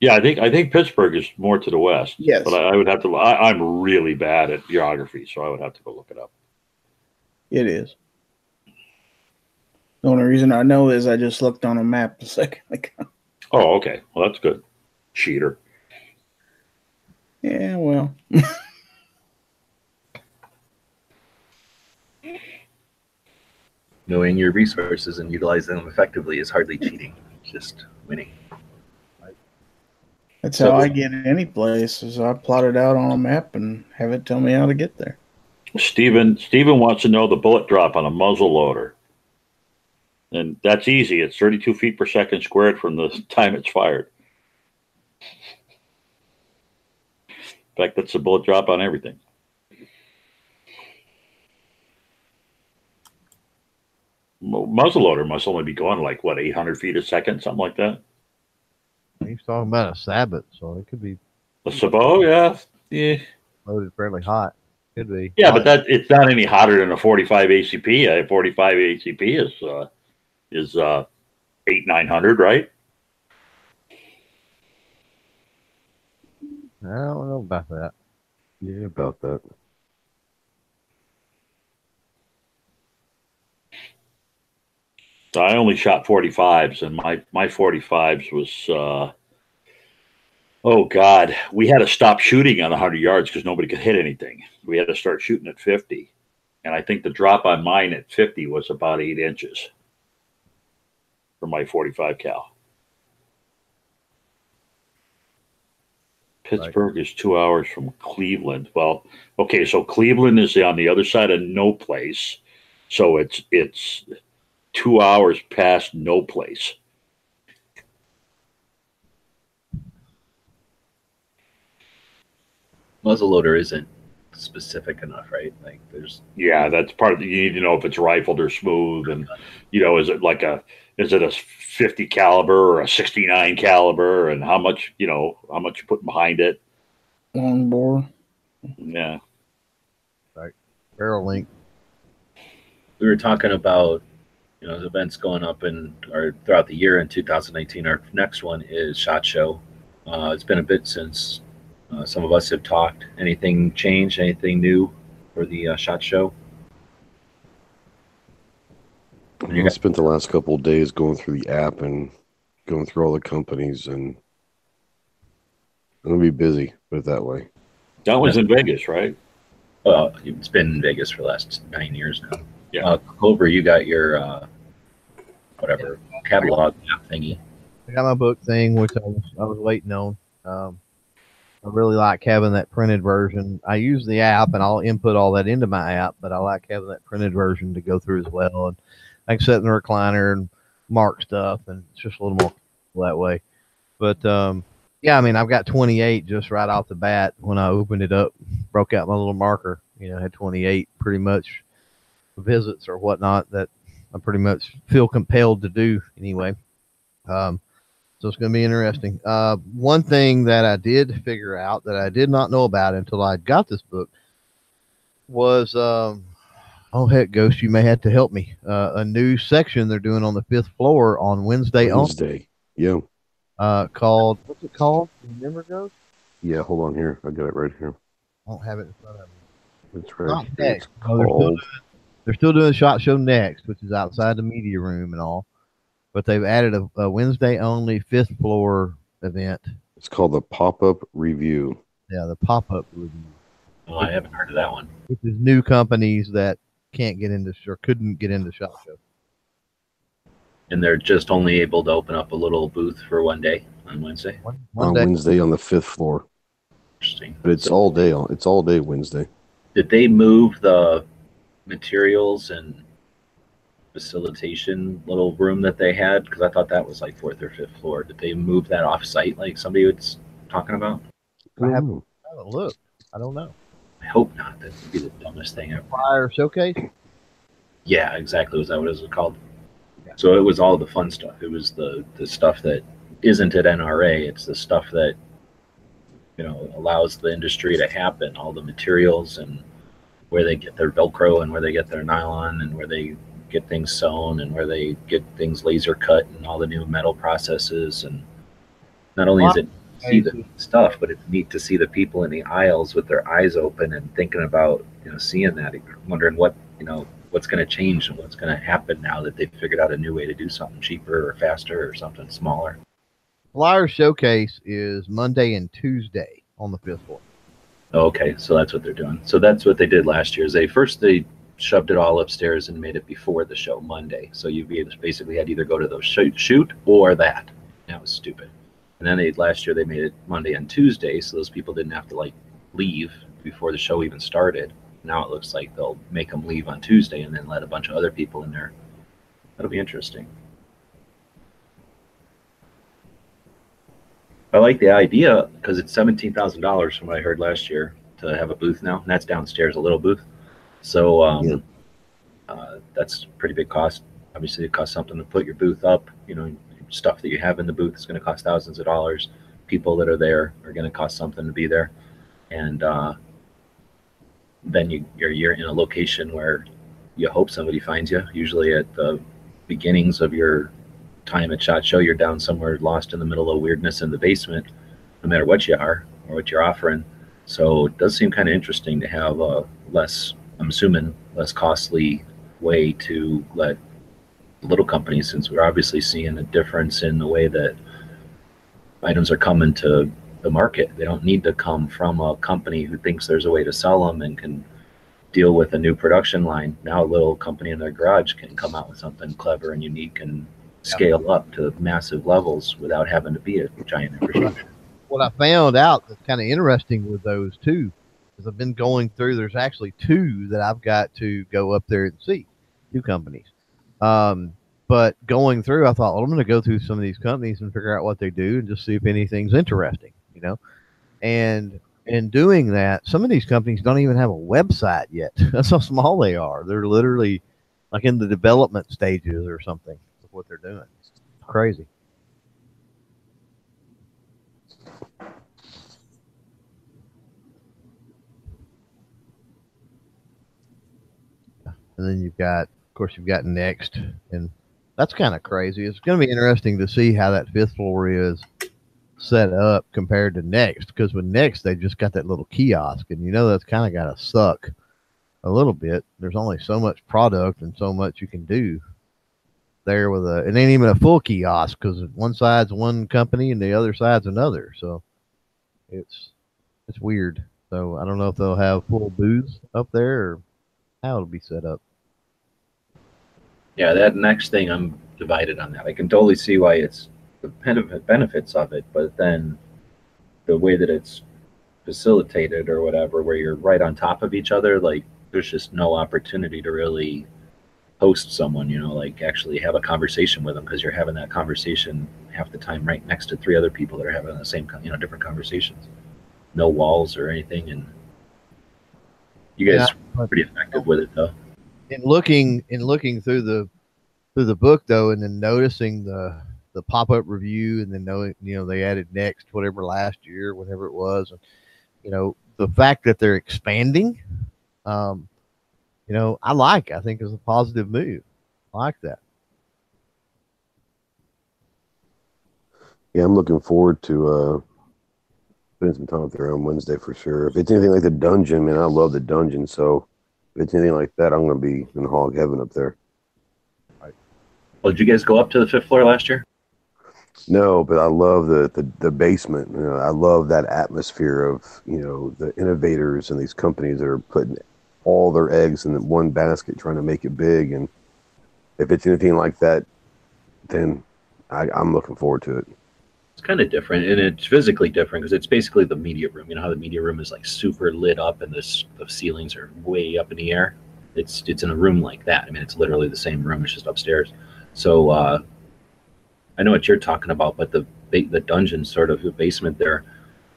Yeah, I think I think Pittsburgh is more to the west. Yes. but I, I would have to. I, I'm really bad at geography, so I would have to go look it up. It is. The only reason I know is I just looked on a map a [laughs] second ago. Oh, okay. Well, that's good. Cheater. Yeah, well, [laughs] Knowing your resources and utilizing them effectively is hardly cheating, just winning. That's So- how I get any place. Is I plot it out on a map and have it tell me how to get there. Stephen Stephen wants to know the bullet drop on a muzzle loader. And that's easy. It's 32 feet per second squared from the [laughs] time it's fired. In fact, that's the bullet drop on everything. mu- muzzleloader must only be going like what 800 feet a second, something like that. He's talking about a Sabot, so it could be A Sabot, yeah, yeah, loaded fairly hot. Could be. yeah, but that it's not any hotter than a 45 ACP. A 45 ACP is uh, is uh, eight nine hundred, right? I don't know about that. Yeah, about that. I only shot 45s, and my my 45s was uh, oh god, we had to stop shooting on 100 yards because nobody could hit anything. We had to start shooting at 50, and I think the drop on mine at 50 was about eight inches for my 45 cal. Pittsburgh is two hours from Cleveland. Well, okay, so Cleveland is on the other side of no place, so it's it's two hours past no place. Muzzleloader isn't specific enough, right? Like there's Yeah, that's part of the, you need to know if it's rifled or smooth, and you know, is it like a is it a fifty caliber or a sixty nine caliber, and how much you know how much you put behind it. Long bore. Yeah, Right. Barrel length. we were talking about you know events going up and or throughout the year in 2019 our next one is shot show uh, it's been a bit since uh, some of us have talked anything changed anything new for the uh, shot show And I got- spent the last couple of days going through the app and going through all the companies, and I'm gonna be busy. Put it that way. that was in Vegas, right? well it's been in vegas for the last nine years now Yeah. uh, clover you got your uh, whatever catalog thingy I got my book thing, which I was I was waiting on. Um, I really like having that printed version. I use the app, and I'll input all that into my app, but I like having that printed version to go through as well. And I can sit in the recliner and mark stuff, and it's just a little more that way. But um, yeah, I mean, I've got 28 just right off the bat when I opened it up, broke out my little marker. You know, I had 28 pretty much visits or whatnot that I pretty much feel compelled to do anyway. Um, so it's going to be interesting. Uh, one thing that I did figure out that I did not know about until I got this book was, um, oh heck, Ghost, you may have to help me. Uh, a new section they're doing on the fifth floor on Wednesday on Wednesday. Yeah. uh, called what's it called? Do you remember Ghost? Yeah. Hold on here. I got it right here. I don't have it in front of me. It's right Not here. It's No, they're called. They're still doing Shot Show next, which is outside the media room and all. But they've added a, a Wednesday only fifth floor event. It's called the pop up review. Yeah, the pop up review. oh i haven't heard of that one which is new companies that can't get into or couldn't get into shot show. and they're just only able to open up a little booth for one day on wednesday One, on day, Wednesday on the fifth floor, interesting but it's all day. It's all day Wednesday. did they move the materials and facilitation little room that they had because i thought that was like fourth or fifth floor did they move that off site like somebody was talking about I don't have- know. I haven't looked. I don't know. i hope not that would be the dumbest thing ever Supplier showcase. yeah exactly was that what it was called Yeah. so it was all the fun stuff it was the the stuff that isn't at nra it's the stuff that you know allows the industry to happen all the materials and where they get their velcro and where they get their nylon and where they get things sewn and where they get things laser cut and all the new metal processes. And not only is it see the stuff but it's neat to see the people in the aisles with their eyes open and thinking about you know seeing that wondering what you know what's going to change and what's going to happen now that they've figured out a new way to do something cheaper or faster or something smaller. Supplier showcase is Monday and Tuesday on the fifth floor. Oh, okay, so that's what they're doing. So that's what they did last year. Is they first they shoved it all upstairs and made it before the show Monday. So you basically had either go to the shoot, shoot or that. That was stupid. And then they last year they made it Monday and Tuesday, so those people didn't have to like leave before the show even started. Now it looks like they'll make them leave on Tuesday and then let a bunch of other people in there. That'll be interesting. I like the idea because it's seventeen thousand dollars from what I heard last year to have a booth now, and that's downstairs, a little booth. So um, Yeah. uh, that's pretty big cost obviously it costs something to put your booth up. You know, stuff that you have in the booth is going to cost thousands of dollars. People that are there are going to cost something to be there, and uh, then you you're, you're in a location where you hope somebody finds you. Usually at the beginnings of your time at Shot Show, you're down somewhere lost in the middle of weirdness in the basement, no matter what you are or what you're offering. So it does seem kind of interesting to have a less, I'm assuming, less costly way to let little companies, since we're obviously seeing a difference in the way that items are coming to the market. They don't need to come from a company who thinks there's a way to sell them and can deal with a new production line. Now a little company in their garage can come out with something clever and unique and scale up to massive levels without having to be a giant infrastructure. What I found out that's kind of interesting with those two is I've been going through. There's actually two that I've got to go up there and see, two companies. Um, but going through, I thought, well, I'm going to go through some of these companies and figure out what they do and just see if anything's interesting, you know. And in doing that, some of these companies don't even have a website yet. [laughs] That's how small they are. They're literally like in the development stages or something of what they're doing. It's crazy. And then you've got, of course, you've got Next, and that's kind of crazy. It's going to be interesting to see how that fifth floor is set up compared to Next, because with Next they just got that little kiosk, and you know that's kind of got to suck a little bit. There's only so much product and so much you can do there with a. It ain't even a full kiosk because one side's one company and the other side's another. So it's it's weird. So I don't know if they'll have full booths up there or how it'll be set up. Yeah, that next thing I'm divided on that. I can totally see why it's the benefits of it, but then the way that it's facilitated or whatever, where you're right on top of each other, like there's just no opportunity to really host someone, you know, like actually have a conversation with them because you're having that conversation half the time right next to three other people that are having the same, you know, different conversations. No walls or anything, and you guys Yeah. are pretty effective with it though. in looking in looking through the through the book though and then noticing the the pop-up review and then knowing you know they added next whatever last year whatever it was and you know the fact that they're expanding um you know i like i think is a positive move i like that Yeah, I'm looking forward to uh spending some time up there on Wednesday for sure. If it's anything like the dungeon, man, I love the dungeon. So if it's anything like that, I'm gonna be in hog heaven up there. Well, did you guys go up to the fifth floor last year? No, but I love the the, the basement. You know, I love that atmosphere of you know the innovators and these companies that are putting all their eggs in one basket, trying to make it big. And if it's anything like that, then I, I'm looking forward to it. It's kind of different, and it's physically different because it's basically the media room. You know how the media room is like super lit up, and this the ceilings are way up in the air. It's it's in a room like that. I mean, it's literally the same room. It's just upstairs. So uh, I know what you're talking about, but the the dungeon sort of the basement there,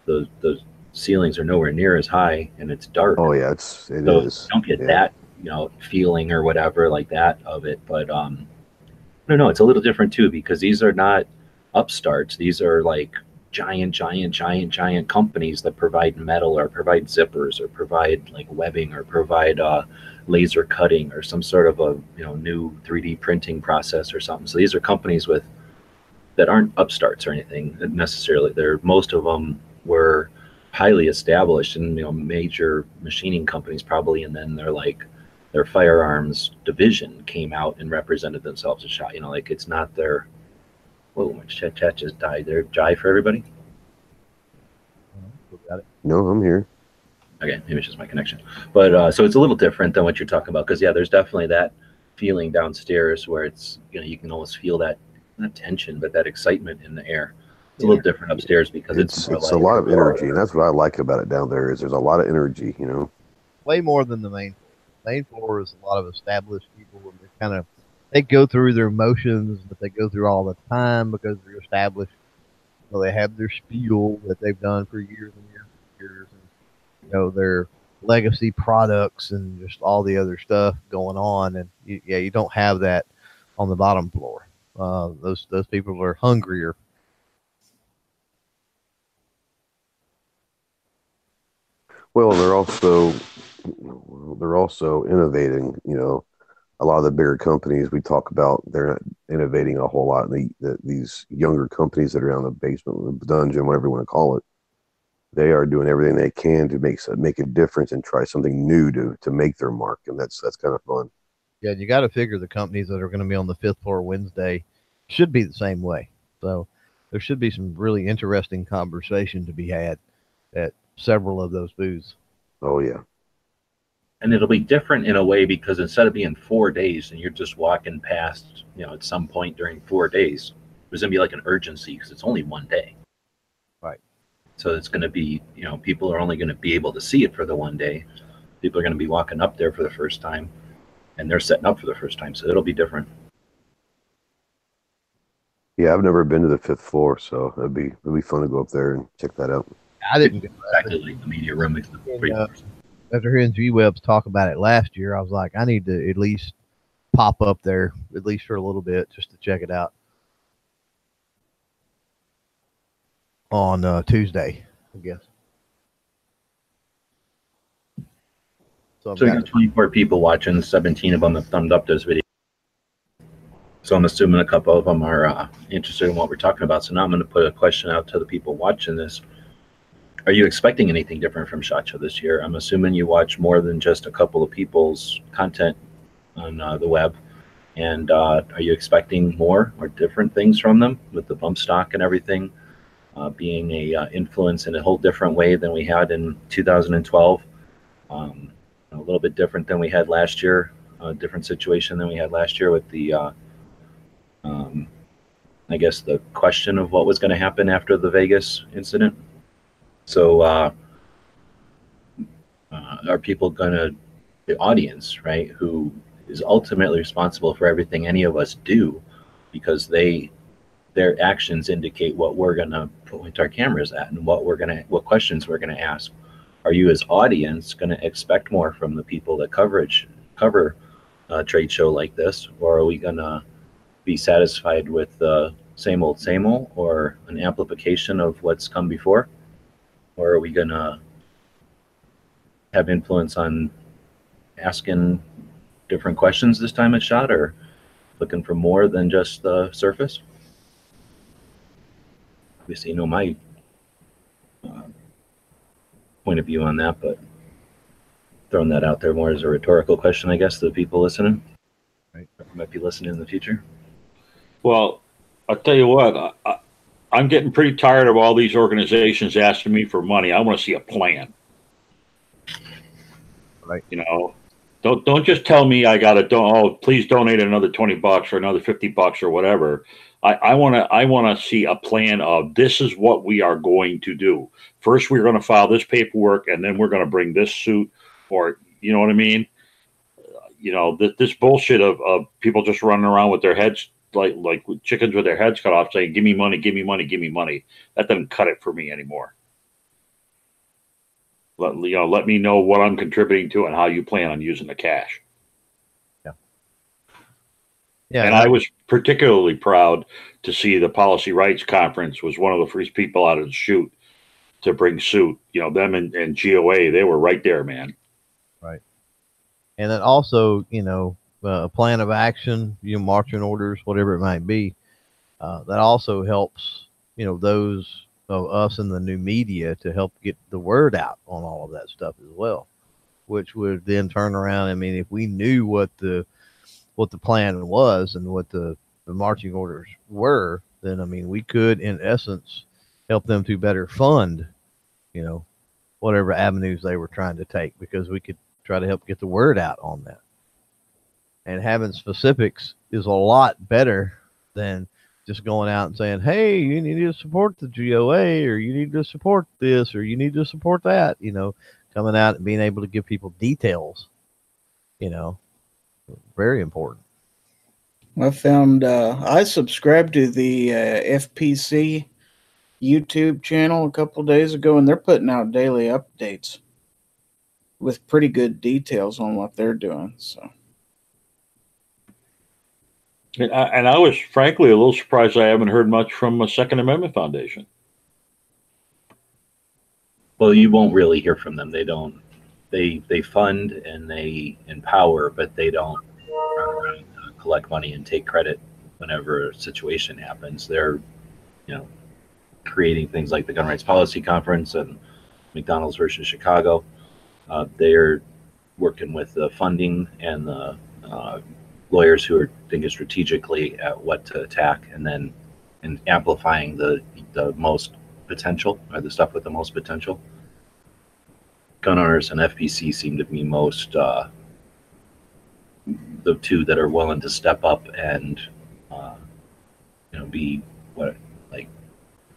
the the ceilings are nowhere near as high, and it's dark. Oh yeah, it's it so is. don't get yeah. that you know feeling or whatever like that of it but um i don't know it's a little different too because these are not upstarts these are like giant giant giant giant companies that provide metal or provide zippers or provide like webbing or provide uh, laser cutting or some sort of a you know new 3d printing process or something so these are companies with that aren't upstarts or anything necessarily they're most of them were highly established and you know major machining companies probably and then they're like their firearms division came out and represented themselves as shot you know like it's not their whoa my chat chat just died there jai for everybody. No, I'm here. okay maybe it's just my connection but uh so it's a little different than what you're talking about because yeah there's definitely that feeling downstairs where it's you know you can almost feel that not tension but that excitement in the air a little different upstairs because it's It's it's a lot of energy, and that's what I like about it down there. Is there's a lot of energy. You know. way more than the main floor. Main floor is a lot of established people and they kind of they go through their motions that they go through all the time because they're established. So they have their spiel that they've done for years and years and years, and you know their legacy products and just all the other stuff going on. And you, yeah, you don't have that on the bottom floor. Uh, those those people are hungrier. Well, they're also they're also innovating. You know, a lot of the bigger companies we talk about, they're not innovating a whole lot. The, the, these younger companies that are around the basement, the dungeon, whatever you want to call it, they are doing everything they can to make make a difference and try something new to to make their mark, and that's that's kind of fun. Yeah, you got to figure the companies that are going to be on the fifth floor Wednesday should be the same way. So there should be some really interesting conversation to be had at several of those booths. Oh yeah, and it'll be different in a way because instead of being four days and you're just walking past, you know, at some point during four days, there's gonna be like an urgency because it's only one day. Right. So it's gonna be, you know, people are only gonna be able to see it for the one day. People are gonna be walking up there for the first time, and they're setting up for the first time, so it'll be different. yeah. I've never been to the fifth floor, so it'd be it'd be fun to go up there and check that out. I didn't go Exactly like the media room. three Yeah. after hearing G Webs talk about it last year. I was like, I need to at least pop up there at least for a little bit just to check it out on uh, Tuesday, I guess. So, So you got 24 people watching, 17 of them have thumbed up this video. So I'm assuming a couple of them are uh, interested in what we're talking about. So now I'm going to put a question out to the people watching this. Are you expecting anything different from SHOT Show this year? I'm assuming you watch more than just a couple of people's content on uh, the web. And uh, are you expecting more or different things from them with the bump stock and everything uh, being a uh, influence in a whole different way than we had in 2012? Um, a little bit different than we had last year, a different situation than we had last year with the, uh, um, I guess, the question of what was going to happen after the Vegas incident. So, uh, uh, are people going to, the audience, right, who is ultimately responsible for everything any of us do, because they, their actions indicate what we're going to point our cameras at and what we're going to, what questions we're going to ask? Are you as audience going to expect more from the people that coverage cover a trade show like this? Or are we going to be satisfied with the same old same old or an amplification of what's come before or are we going to have influence on asking different questions this time at shot or looking for more than just the surface obviously you know my uh, point of view on that, but throwing that out there more as a rhetorical question, I guess, to the people listening. Right. Might be listening in the future. Well, I'll tell you what, I, I, I'm getting pretty tired of all these organizations asking me for money. I want to see a plan. Right. You know, don't don't just tell me I got to don't. Oh, please donate another twenty bucks or another fifty bucks or whatever. I, I want to I want to see a plan of this is what we are going to do. First, we're going to file this paperwork, and then we're going to bring this suit, or you know what I mean. You know, this, this bullshit of, of people just running around with their heads like like chickens with their heads cut off, saying "Give me money, give me money, give me money." That doesn't cut it for me anymore. Let you know, let me know what I'm contributing to and how you plan on using the cash. yeah, Yeah. and I was particularly proud to see the Policy Rights Conference was one of the first people out of the chute to bring suit. You know, them and, and GOA, they were right there, man. Right. And then also you know uh, a plan of action you know marching orders whatever it might be uh, that also helps you know those of us in the new media to help get the word out on all of that stuff as well which would then turn around i mean if we knew what the what the plan was and what the the marching orders were then i mean we could in essence help them to better fund you know whatever avenues they were trying to take because we could try to help get the word out on that. And having specifics is a lot better than just going out and saying, "Hey, you need to support the GOA, or you need to support this, or you need to support that." You know, coming out and being able to give people details. You know, very important. I found uh, I subscribed to the uh, FPC YouTube channel a couple days ago, and they're putting out daily updates with pretty good details on what they're doing. So And I, and I was frankly a little surprised I haven't heard much from the Second Amendment Foundation. Well, you won't really hear from them. They don't. They they fund and they empower, but they don't uh, collect money and take credit whenever a situation happens. They're, you know, creating things like the Gun Rights Policy Conference and McDonald's versus Chicago. Uh, they're working with the funding and the uh, lawyers who are thinking strategically at what to attack, and then and amplifying the the most potential or the stuff with the most potential. Gun owners and FPC seem to be most uh, the two that are willing to step up and uh, you know be what like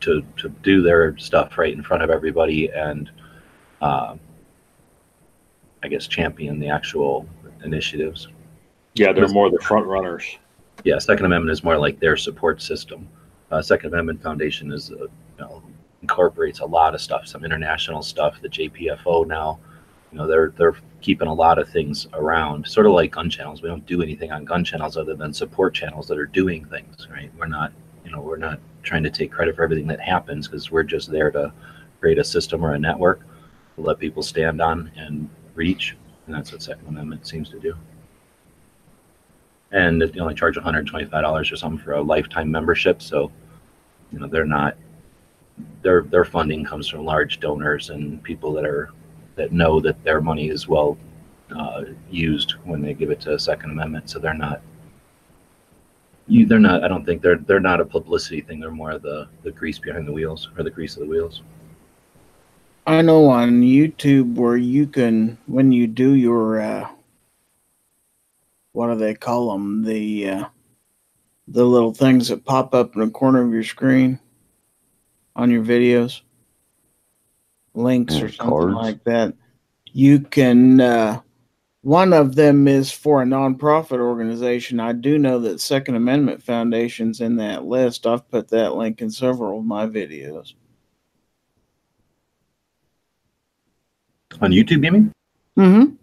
to to do their stuff right in front of everybody and uh, I guess champion the actual initiatives. Yeah, they're more the front runners. Yeah, Second Amendment is more like their support system. Uh, Second Amendment Foundation is, uh, you know, incorporates a lot of stuff, some international stuff. The JPFO now, you know, they're they're keeping a lot of things around, sort of like gun channels. We don't do anything on gun channels other than support channels that are doing things, right? We're not, you know, we're not trying to take credit for everything that happens because we're just there to create a system or a network to let people stand on and reach, and that's what Second Amendment seems to do and they only charge $125 or something for a lifetime membership. So, you know, they're not their their funding comes from large donors and people that are that know that their money is well uh, used when they give it to a Second Amendment. So they're not you they're not I don't think they're they're not a publicity thing. They're more the the grease behind the wheels or the grease of the wheels. I know on YouTube where you can when you do your uh, what do they call them? The uh, the little things that pop up in the corner of your screen on your videos, links or something cards. like that. You can. Uh, one of them is for a nonprofit organization. I do know that Second Amendment Foundation's in that list. I've put that link in several of my videos. On YouTube, you mean? Mm-hmm.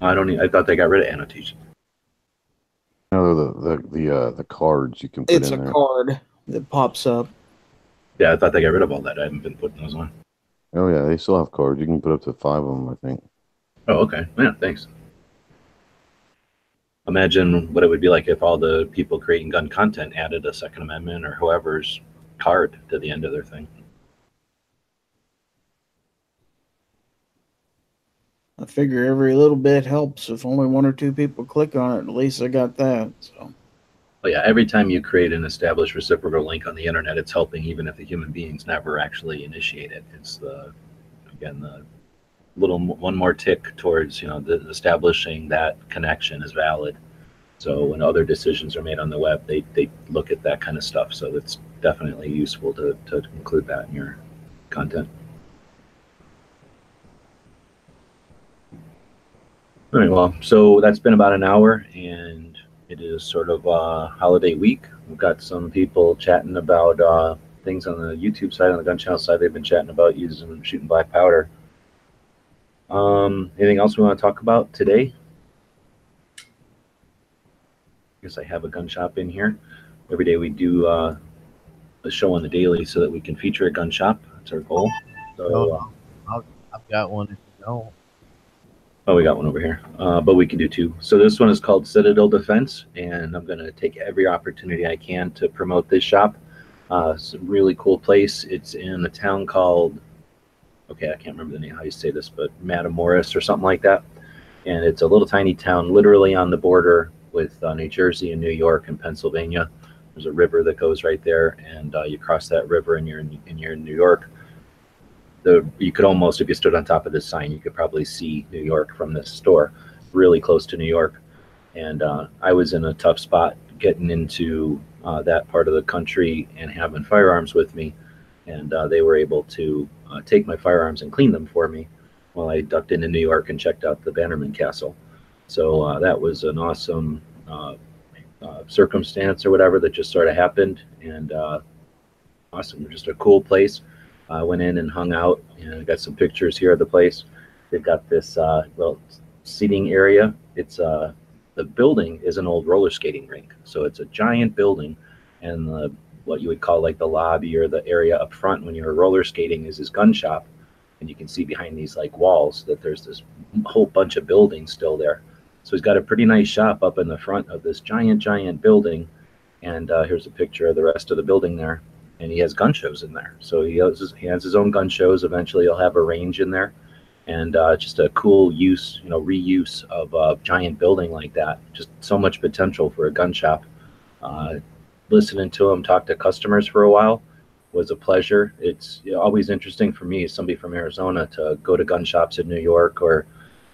I don't. I thought they got rid of annotation. No, the the the uh, the cards you can put It's in a there. card that pops up. Yeah, I thought they got rid of all that. I haven't been putting those on. Oh yeah, they still have cards. You can put up to five of them, I think. Oh, okay. Yeah, thanks. Imagine what it would be like if all the people creating gun content added a Second Amendment or whoever's card to the end of their thing. I figure every little bit helps. If only one or two people click on it, at least I got that. So But yeah, every time you create an established reciprocal link on the internet, it's helping even if the human beings never actually initiate it. It's the again the little one more tick towards you know the, establishing that connection is valid. So when other decisions are made on the web, they they look at that kind of stuff. So it's definitely useful to to include that in your content. All right, well, so that's been about an hour, and it is sort of a holiday week. We've got some people chatting about uh, things on the YouTube side, on the gun channel side. They've been chatting about using shooting black powder. Um, anything else we want to talk about today? I guess I have a gun shop in here. Every day we do uh, a show on the daily so that we can feature a gun shop. That's our goal. So, uh, I've got one. If you don't. Oh, we got one over here. Uh, but we can do two. So this one is called Citadel Defense, and I'm going to take every opportunity I can to promote this shop. Uh, it's a really cool place. It's in a town called, okay, I can't remember the name, how you say this, but Matamoras or something like that. And it's a little tiny town, literally on the border with uh, New Jersey and New York and Pennsylvania. There's a river that goes right there, and uh, you cross that river, and you're in, and you're in New York the you could almost if you stood on top of this sign you could probably see new york from this store really close to new york. And uh, i was in a tough spot getting into uh, that part of the country and having firearms with me. And uh, they were able to uh, take my firearms and clean them for me while i ducked into new york and checked out the bannerman castle. So uh, that was an awesome uh, circumstance or whatever that just sort of happened. And awesome just a cool place I went in and hung out and got some pictures here of the place. They've got this uh, well seating area. It's uh, the building is an old roller skating rink. So it's a giant building, and the what you would call like the lobby or the area up front when you're roller skating is his gun shop, and you can see behind these like walls that there's this whole bunch of buildings still there. So he's got a pretty nice shop up in the front of this giant, giant building. And uh, here's a picture of the rest of the building there. And he has gun shows in there. So he has his, he has his own gun shows. Eventually, he'll have a range in there. And uh, just a cool use, you know, reuse of a giant building like that. Just so much potential for a gun shop. Uh, listening to him talk to customers for a while was a pleasure. It's always interesting for me, somebody from Arizona, to go to gun shops in New York or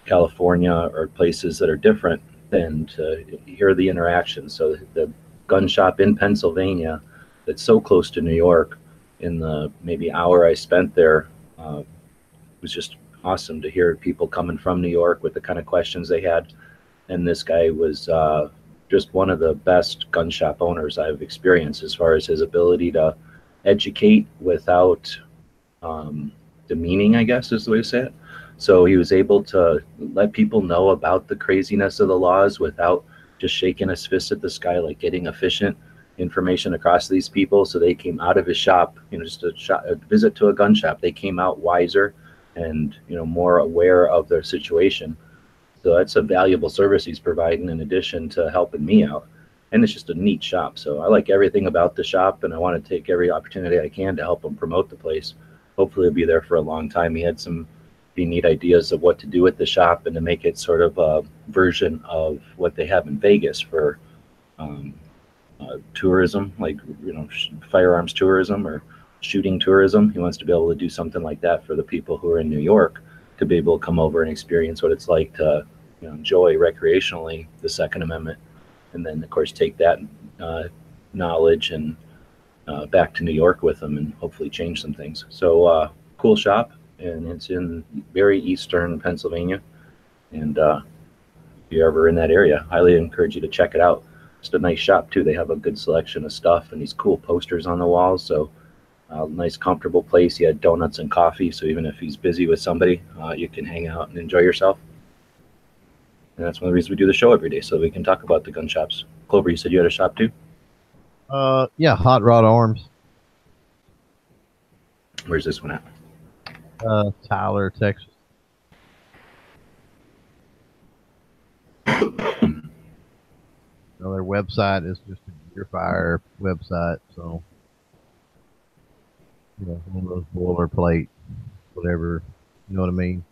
California or places that are different and hear the interaction. So the gun shop in Pennsylvania that's so close to New York in the maybe hour I spent there uh, was just awesome to hear people coming from New York with the kind of questions they had. And this guy was uh, just one of the best gun shop owners I've experienced as far as his ability to educate without um, demeaning, I guess is the way to say it. So he was able to let people know about the craziness of the laws without just shaking his fist at the sky, like getting efficient information across these people. So they came out of his shop, you know, just a, shop, a visit to a gun shop. They came out wiser and, you know, more aware of their situation. So that's a valuable service he's providing in addition to helping me out. And it's just a neat shop. So I like everything about the shop and I want to take every opportunity I can to help him promote the place. Hopefully he'll be there for a long time. He had some neat ideas of what to do with the shop and to make it sort of a version of what they have in Vegas for um, uh, tourism, like you know, firearms tourism or shooting tourism. He wants to be able to do something like that for the people who are in New York to be able to come over and experience what it's like to you know, enjoy recreationally the Second Amendment, and then of course take that uh, knowledge and uh, back to New York with them and hopefully change some things. So uh, cool shop and it's in very eastern Pennsylvania. And uh, if you're ever in that area, highly encourage you to check it out. It's a nice shop too. They have a good selection of stuff and these cool posters on the walls. So, uh, nice, comfortable place. He had donuts and coffee, so even if he's busy with somebody, uh, you can hang out and enjoy yourself. And that's one of the reasons we do the show every day, so we can talk about the gun shops. Clover, you said you had a shop too. Uh, yeah, Hot Rod Arms, Where's this one at? uh, Tyler, Texas. So their website is just a GearFire website, so you know, one of those boilerplate, whatever. You know what I mean?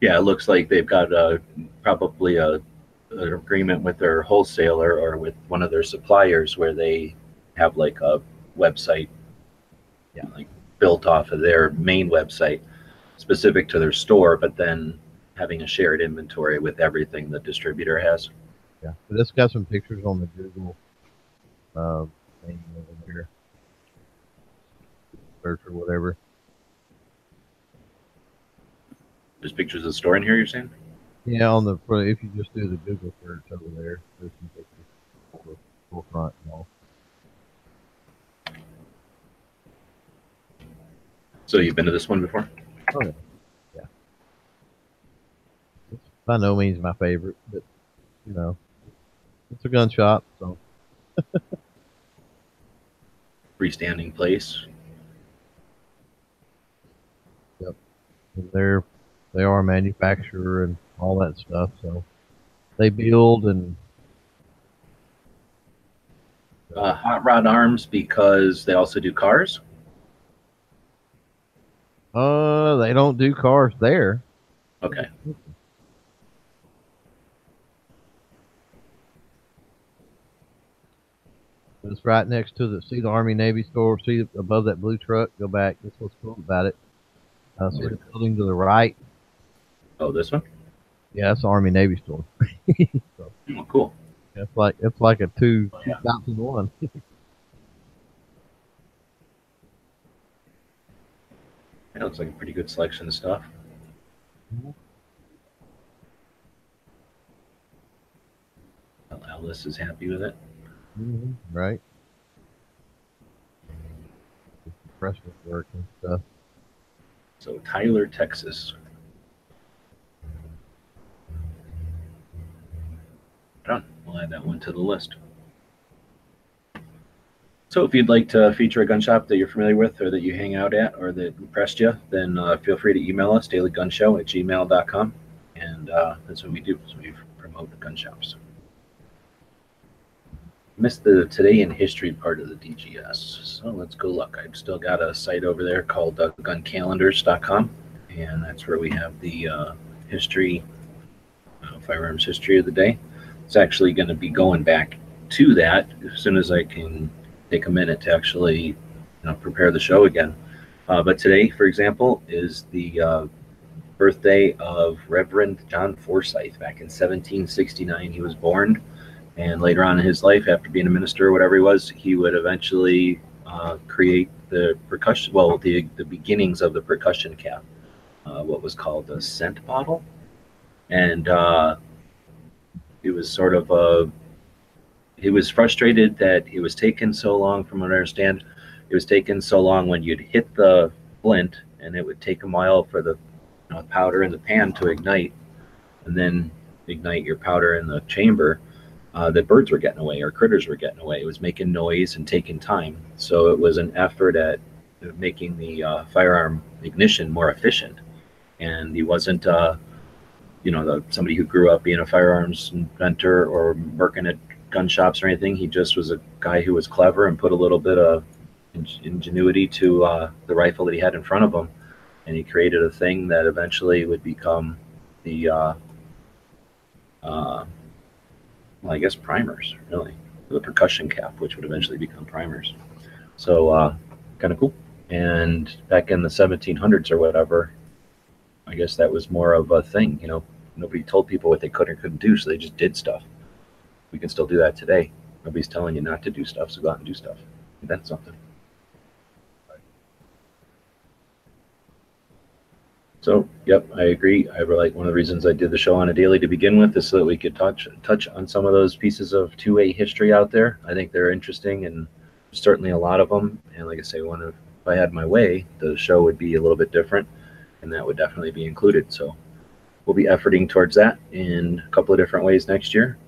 Yeah, it looks like they've got uh, probably a, an agreement with their wholesaler or with one of their suppliers where they have like a website, yeah, like built off of their main website specific to their store, but then having a shared inventory with everything the distributor has. Yeah, but it's got some pictures on the Google uh, thing over there, search or whatever. There's pictures of the store in here, you're saying? Yeah, on the front, if you just do the Google search over there, there's some pictures of the full front and all. So you've been to this one before? Oh, yeah. yeah. It's by no means my favorite, but you know, it's a gun shop, so [laughs] Freestanding place. they're they are a manufacturer and all that stuff. So they build and Uh, Hot Rod Arms because they also do cars. uh they don't do cars there. Okay. It's right next to the see the Army Navy store. See above that blue truck. Go back. That's what's cool about it. Uh, see the building to the right. Oh, this one? Yeah, that's the Army Navy store. [laughs] so Oh, cool. it's like it's like a two Oh, yeah. two thousand one. [laughs] That looks like a pretty good selection of stuff. Well, Alice is happy with it. Mhm, Right. Freshman work and stuff. So Tyler, Texas. Done. We'll add that one to the list. So if you'd like to feature a gun shop that you're familiar with or that you hang out at or that impressed you, then uh, feel free to email us, dailygunshow at gmail.com. And uh, that's what we do. We promote gun shops. Missed the today in history part of the DGS. So let's go look. I've still got a site over there called uh, guncalendars.com. And that's where we have the uh, history, uh, firearms history of the day. It's actually going to be going back to that as soon as I can take a minute to actually you know, prepare the show again. Uh, but today, for example, is the uh, birthday of Reverend John Forsyth. Back in 1769, he was born. And later on in his life, after being a minister or whatever he was, he would eventually uh, create the percussion, well, the, the beginnings of the percussion cap, uh, what was called a scent bottle. And uh, it was sort of a he was frustrated that it was taken so long from what i understand it was taken so long when you'd hit the flint and it would take a while for the you know, powder in the pan to ignite and then ignite your powder in the chamber uh, that birds were getting away or critters were getting away. It was making noise and taking time. So it was an effort at making the uh, firearm ignition more efficient. And he wasn't uh, you know the, somebody who grew up being a firearms inventor or working at gun shops or anything. He just was a guy who was clever and put a little bit of ingenuity to uh, the rifle that he had in front of him, and he created a thing that eventually would become the, uh, uh, well, I guess primers, really, the percussion cap, which would eventually become primers. So, uh, kind of cool. And back in the 1700s or whatever, I guess that was more of a thing. You know, nobody told people what they could or couldn't do, so they just did stuff we can still do that today. Nobody's telling you not to do stuff, so go out and do stuff. Invent something. So, yep, I agree. I like one of the reasons I did the show on a daily to begin with is so that we could touch touch on some of those pieces of 2A history out there. I think they're interesting and certainly a lot of them. And like I say, one of if I had my way, the show would be a little bit different, and that would definitely be included. So, we'll be efforting towards that in a couple of different ways next year.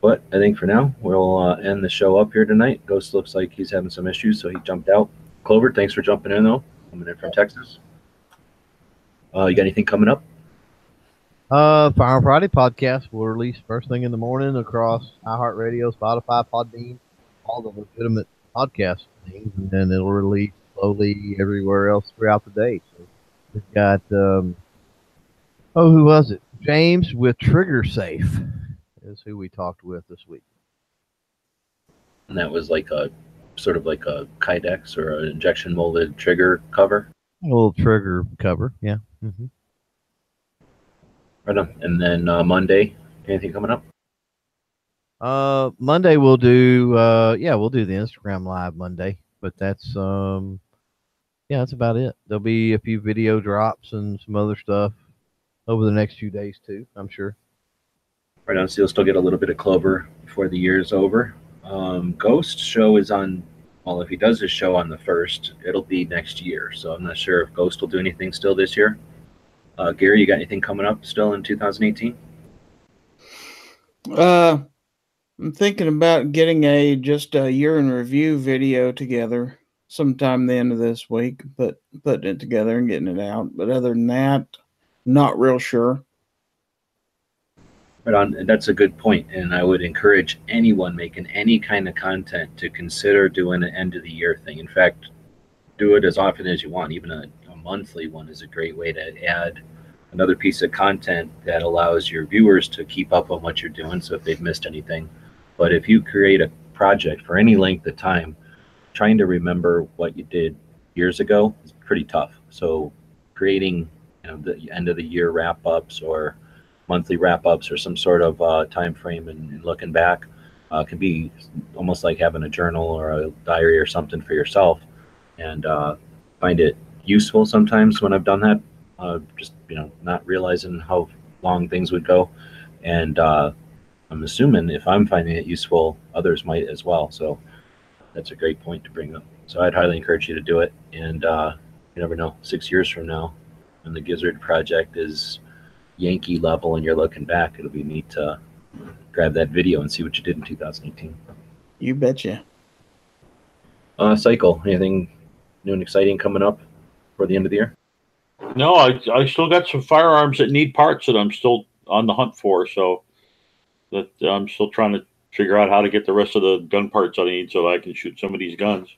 But I think for now, we'll uh, end the show up here tonight. Ghost looks like he's having some issues, so he jumped out. Clover, thanks for jumping in, though. Coming in from Texas. Uh, you got anything coming up? Uh, Fire Friday podcast will release first thing in the morning across iHeartRadio, Spotify, Podbean, all the legitimate podcast things, and then it'll release slowly everywhere else throughout the day. So we've got, um, oh, who was it? James with Trigger Safe is who we talked with this week. And that was like a sort of like a Kydex or an injection molded trigger cover. A little trigger cover, yeah. Mm-hmm. Right on. And then uh, Monday, anything coming up? Uh, Monday we'll do. Uh, yeah, we'll do the Instagram live Monday. But that's um, yeah, that's about it. There'll be a few video drops and some other stuff over the next few days too. I'm sure. Right on, so you'll still get a little bit of Clover before the year is over. Um, Ghost show is on. Well, if he does his show on the first, it'll be next year. So I'm not sure if Ghost will do anything still this year. Uh, Gary, you got anything coming up still in 2018? Uh, I'm thinking about getting a just a year in review video together sometime the end of this week, but putting it together and getting it out. But other than that, not real sure. Right on. And that's a good point. And I would encourage anyone making any kind of content to consider doing an end of the year thing. In fact, do it as often as you want. Even a, a monthly one is a great way to add another piece of content that allows your viewers to keep up on what you're doing. So if they've missed anything, but if you create a project for any length of time, trying to remember what you did years ago is pretty tough. So creating you know, the end of the year wrap ups or monthly wrap ups or some sort of uh, time frame and, and looking back uh, can be almost like having a journal or a diary or something for yourself and uh, find it useful sometimes when I've done that. Uh, just you know, not realizing how long things would go, and uh, I'm assuming if I'm finding it useful, others might as well. So that's a great point to bring up. So I'd highly encourage you to do it. And uh, you never know, six years from now, when the Gizzard project is Yankee level and you're looking back, it'll be neat to grab that video and see what you did in 2018. You betcha. Uh, cycle. Anything new and exciting coming up for the end of the year? No, I, I still got some firearms that need parts that I'm still on the hunt for. So that I'm still trying to figure out how to get the rest of the gun parts I need so that I can shoot some of these guns.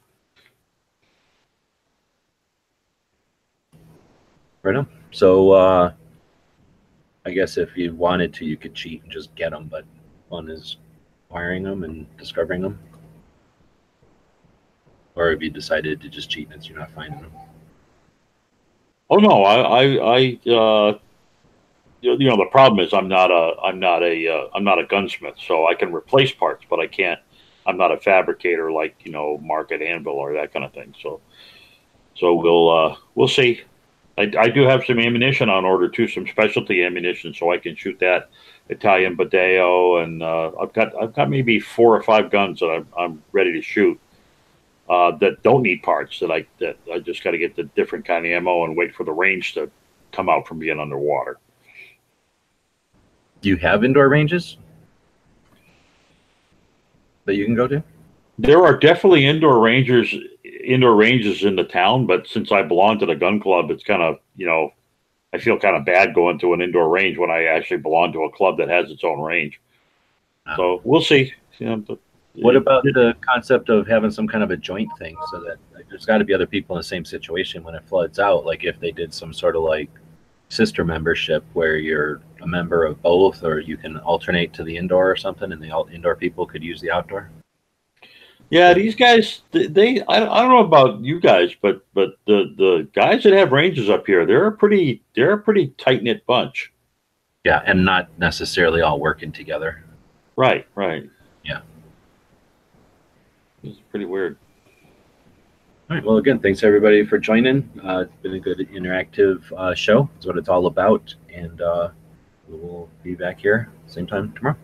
Right on. So, uh, I guess if you wanted to, you could cheat and just get them, but fun is wiring them and discovering them. Or have you decided to just cheat since you're not finding them? Oh no, I I, I uh, you know the problem is I'm not a I'm not a uh, I'm not a gunsmith, so I can replace parts, but I can't. I'm not a fabricator like you know Market Anvil or that kind of thing. So so we'll uh, we'll see. I, I do have some ammunition on order too, some specialty ammunition, so I can shoot that Italian Bodeo, and uh, I've got I've got maybe four or five guns that I'm, I'm ready to shoot uh, that don't need parts. That I that I just got to get the different kind of ammo and wait for the range to come out from being underwater. Do you have indoor ranges that you can go to? There are definitely indoor rangers, indoor ranges in the town, but since I belong to the gun club, it's kind of you know, I feel kind of bad going to an indoor range when I actually belong to a club that has its own range. Wow. So we'll see. You know, but What about the concept of having some kind of a joint thing so that like, there's got to be other people in the same situation when it floods out? Like if they did some sort of like sister membership where you're a member of both, or you can alternate to the indoor or something, and the out- indoor people could use the outdoor. Yeah, these guys, they, they I, I don't know about you guys, but but the the guys that have ranges up here, they're a pretty they're a pretty tight knit bunch. Yeah, and not necessarily all working together. Right, right. Yeah. It's pretty weird. All right. Well, again, thanks everybody for joining. Uh, it's been a good interactive uh, show. It's what it's all about, and uh, we'll be back here same time tomorrow.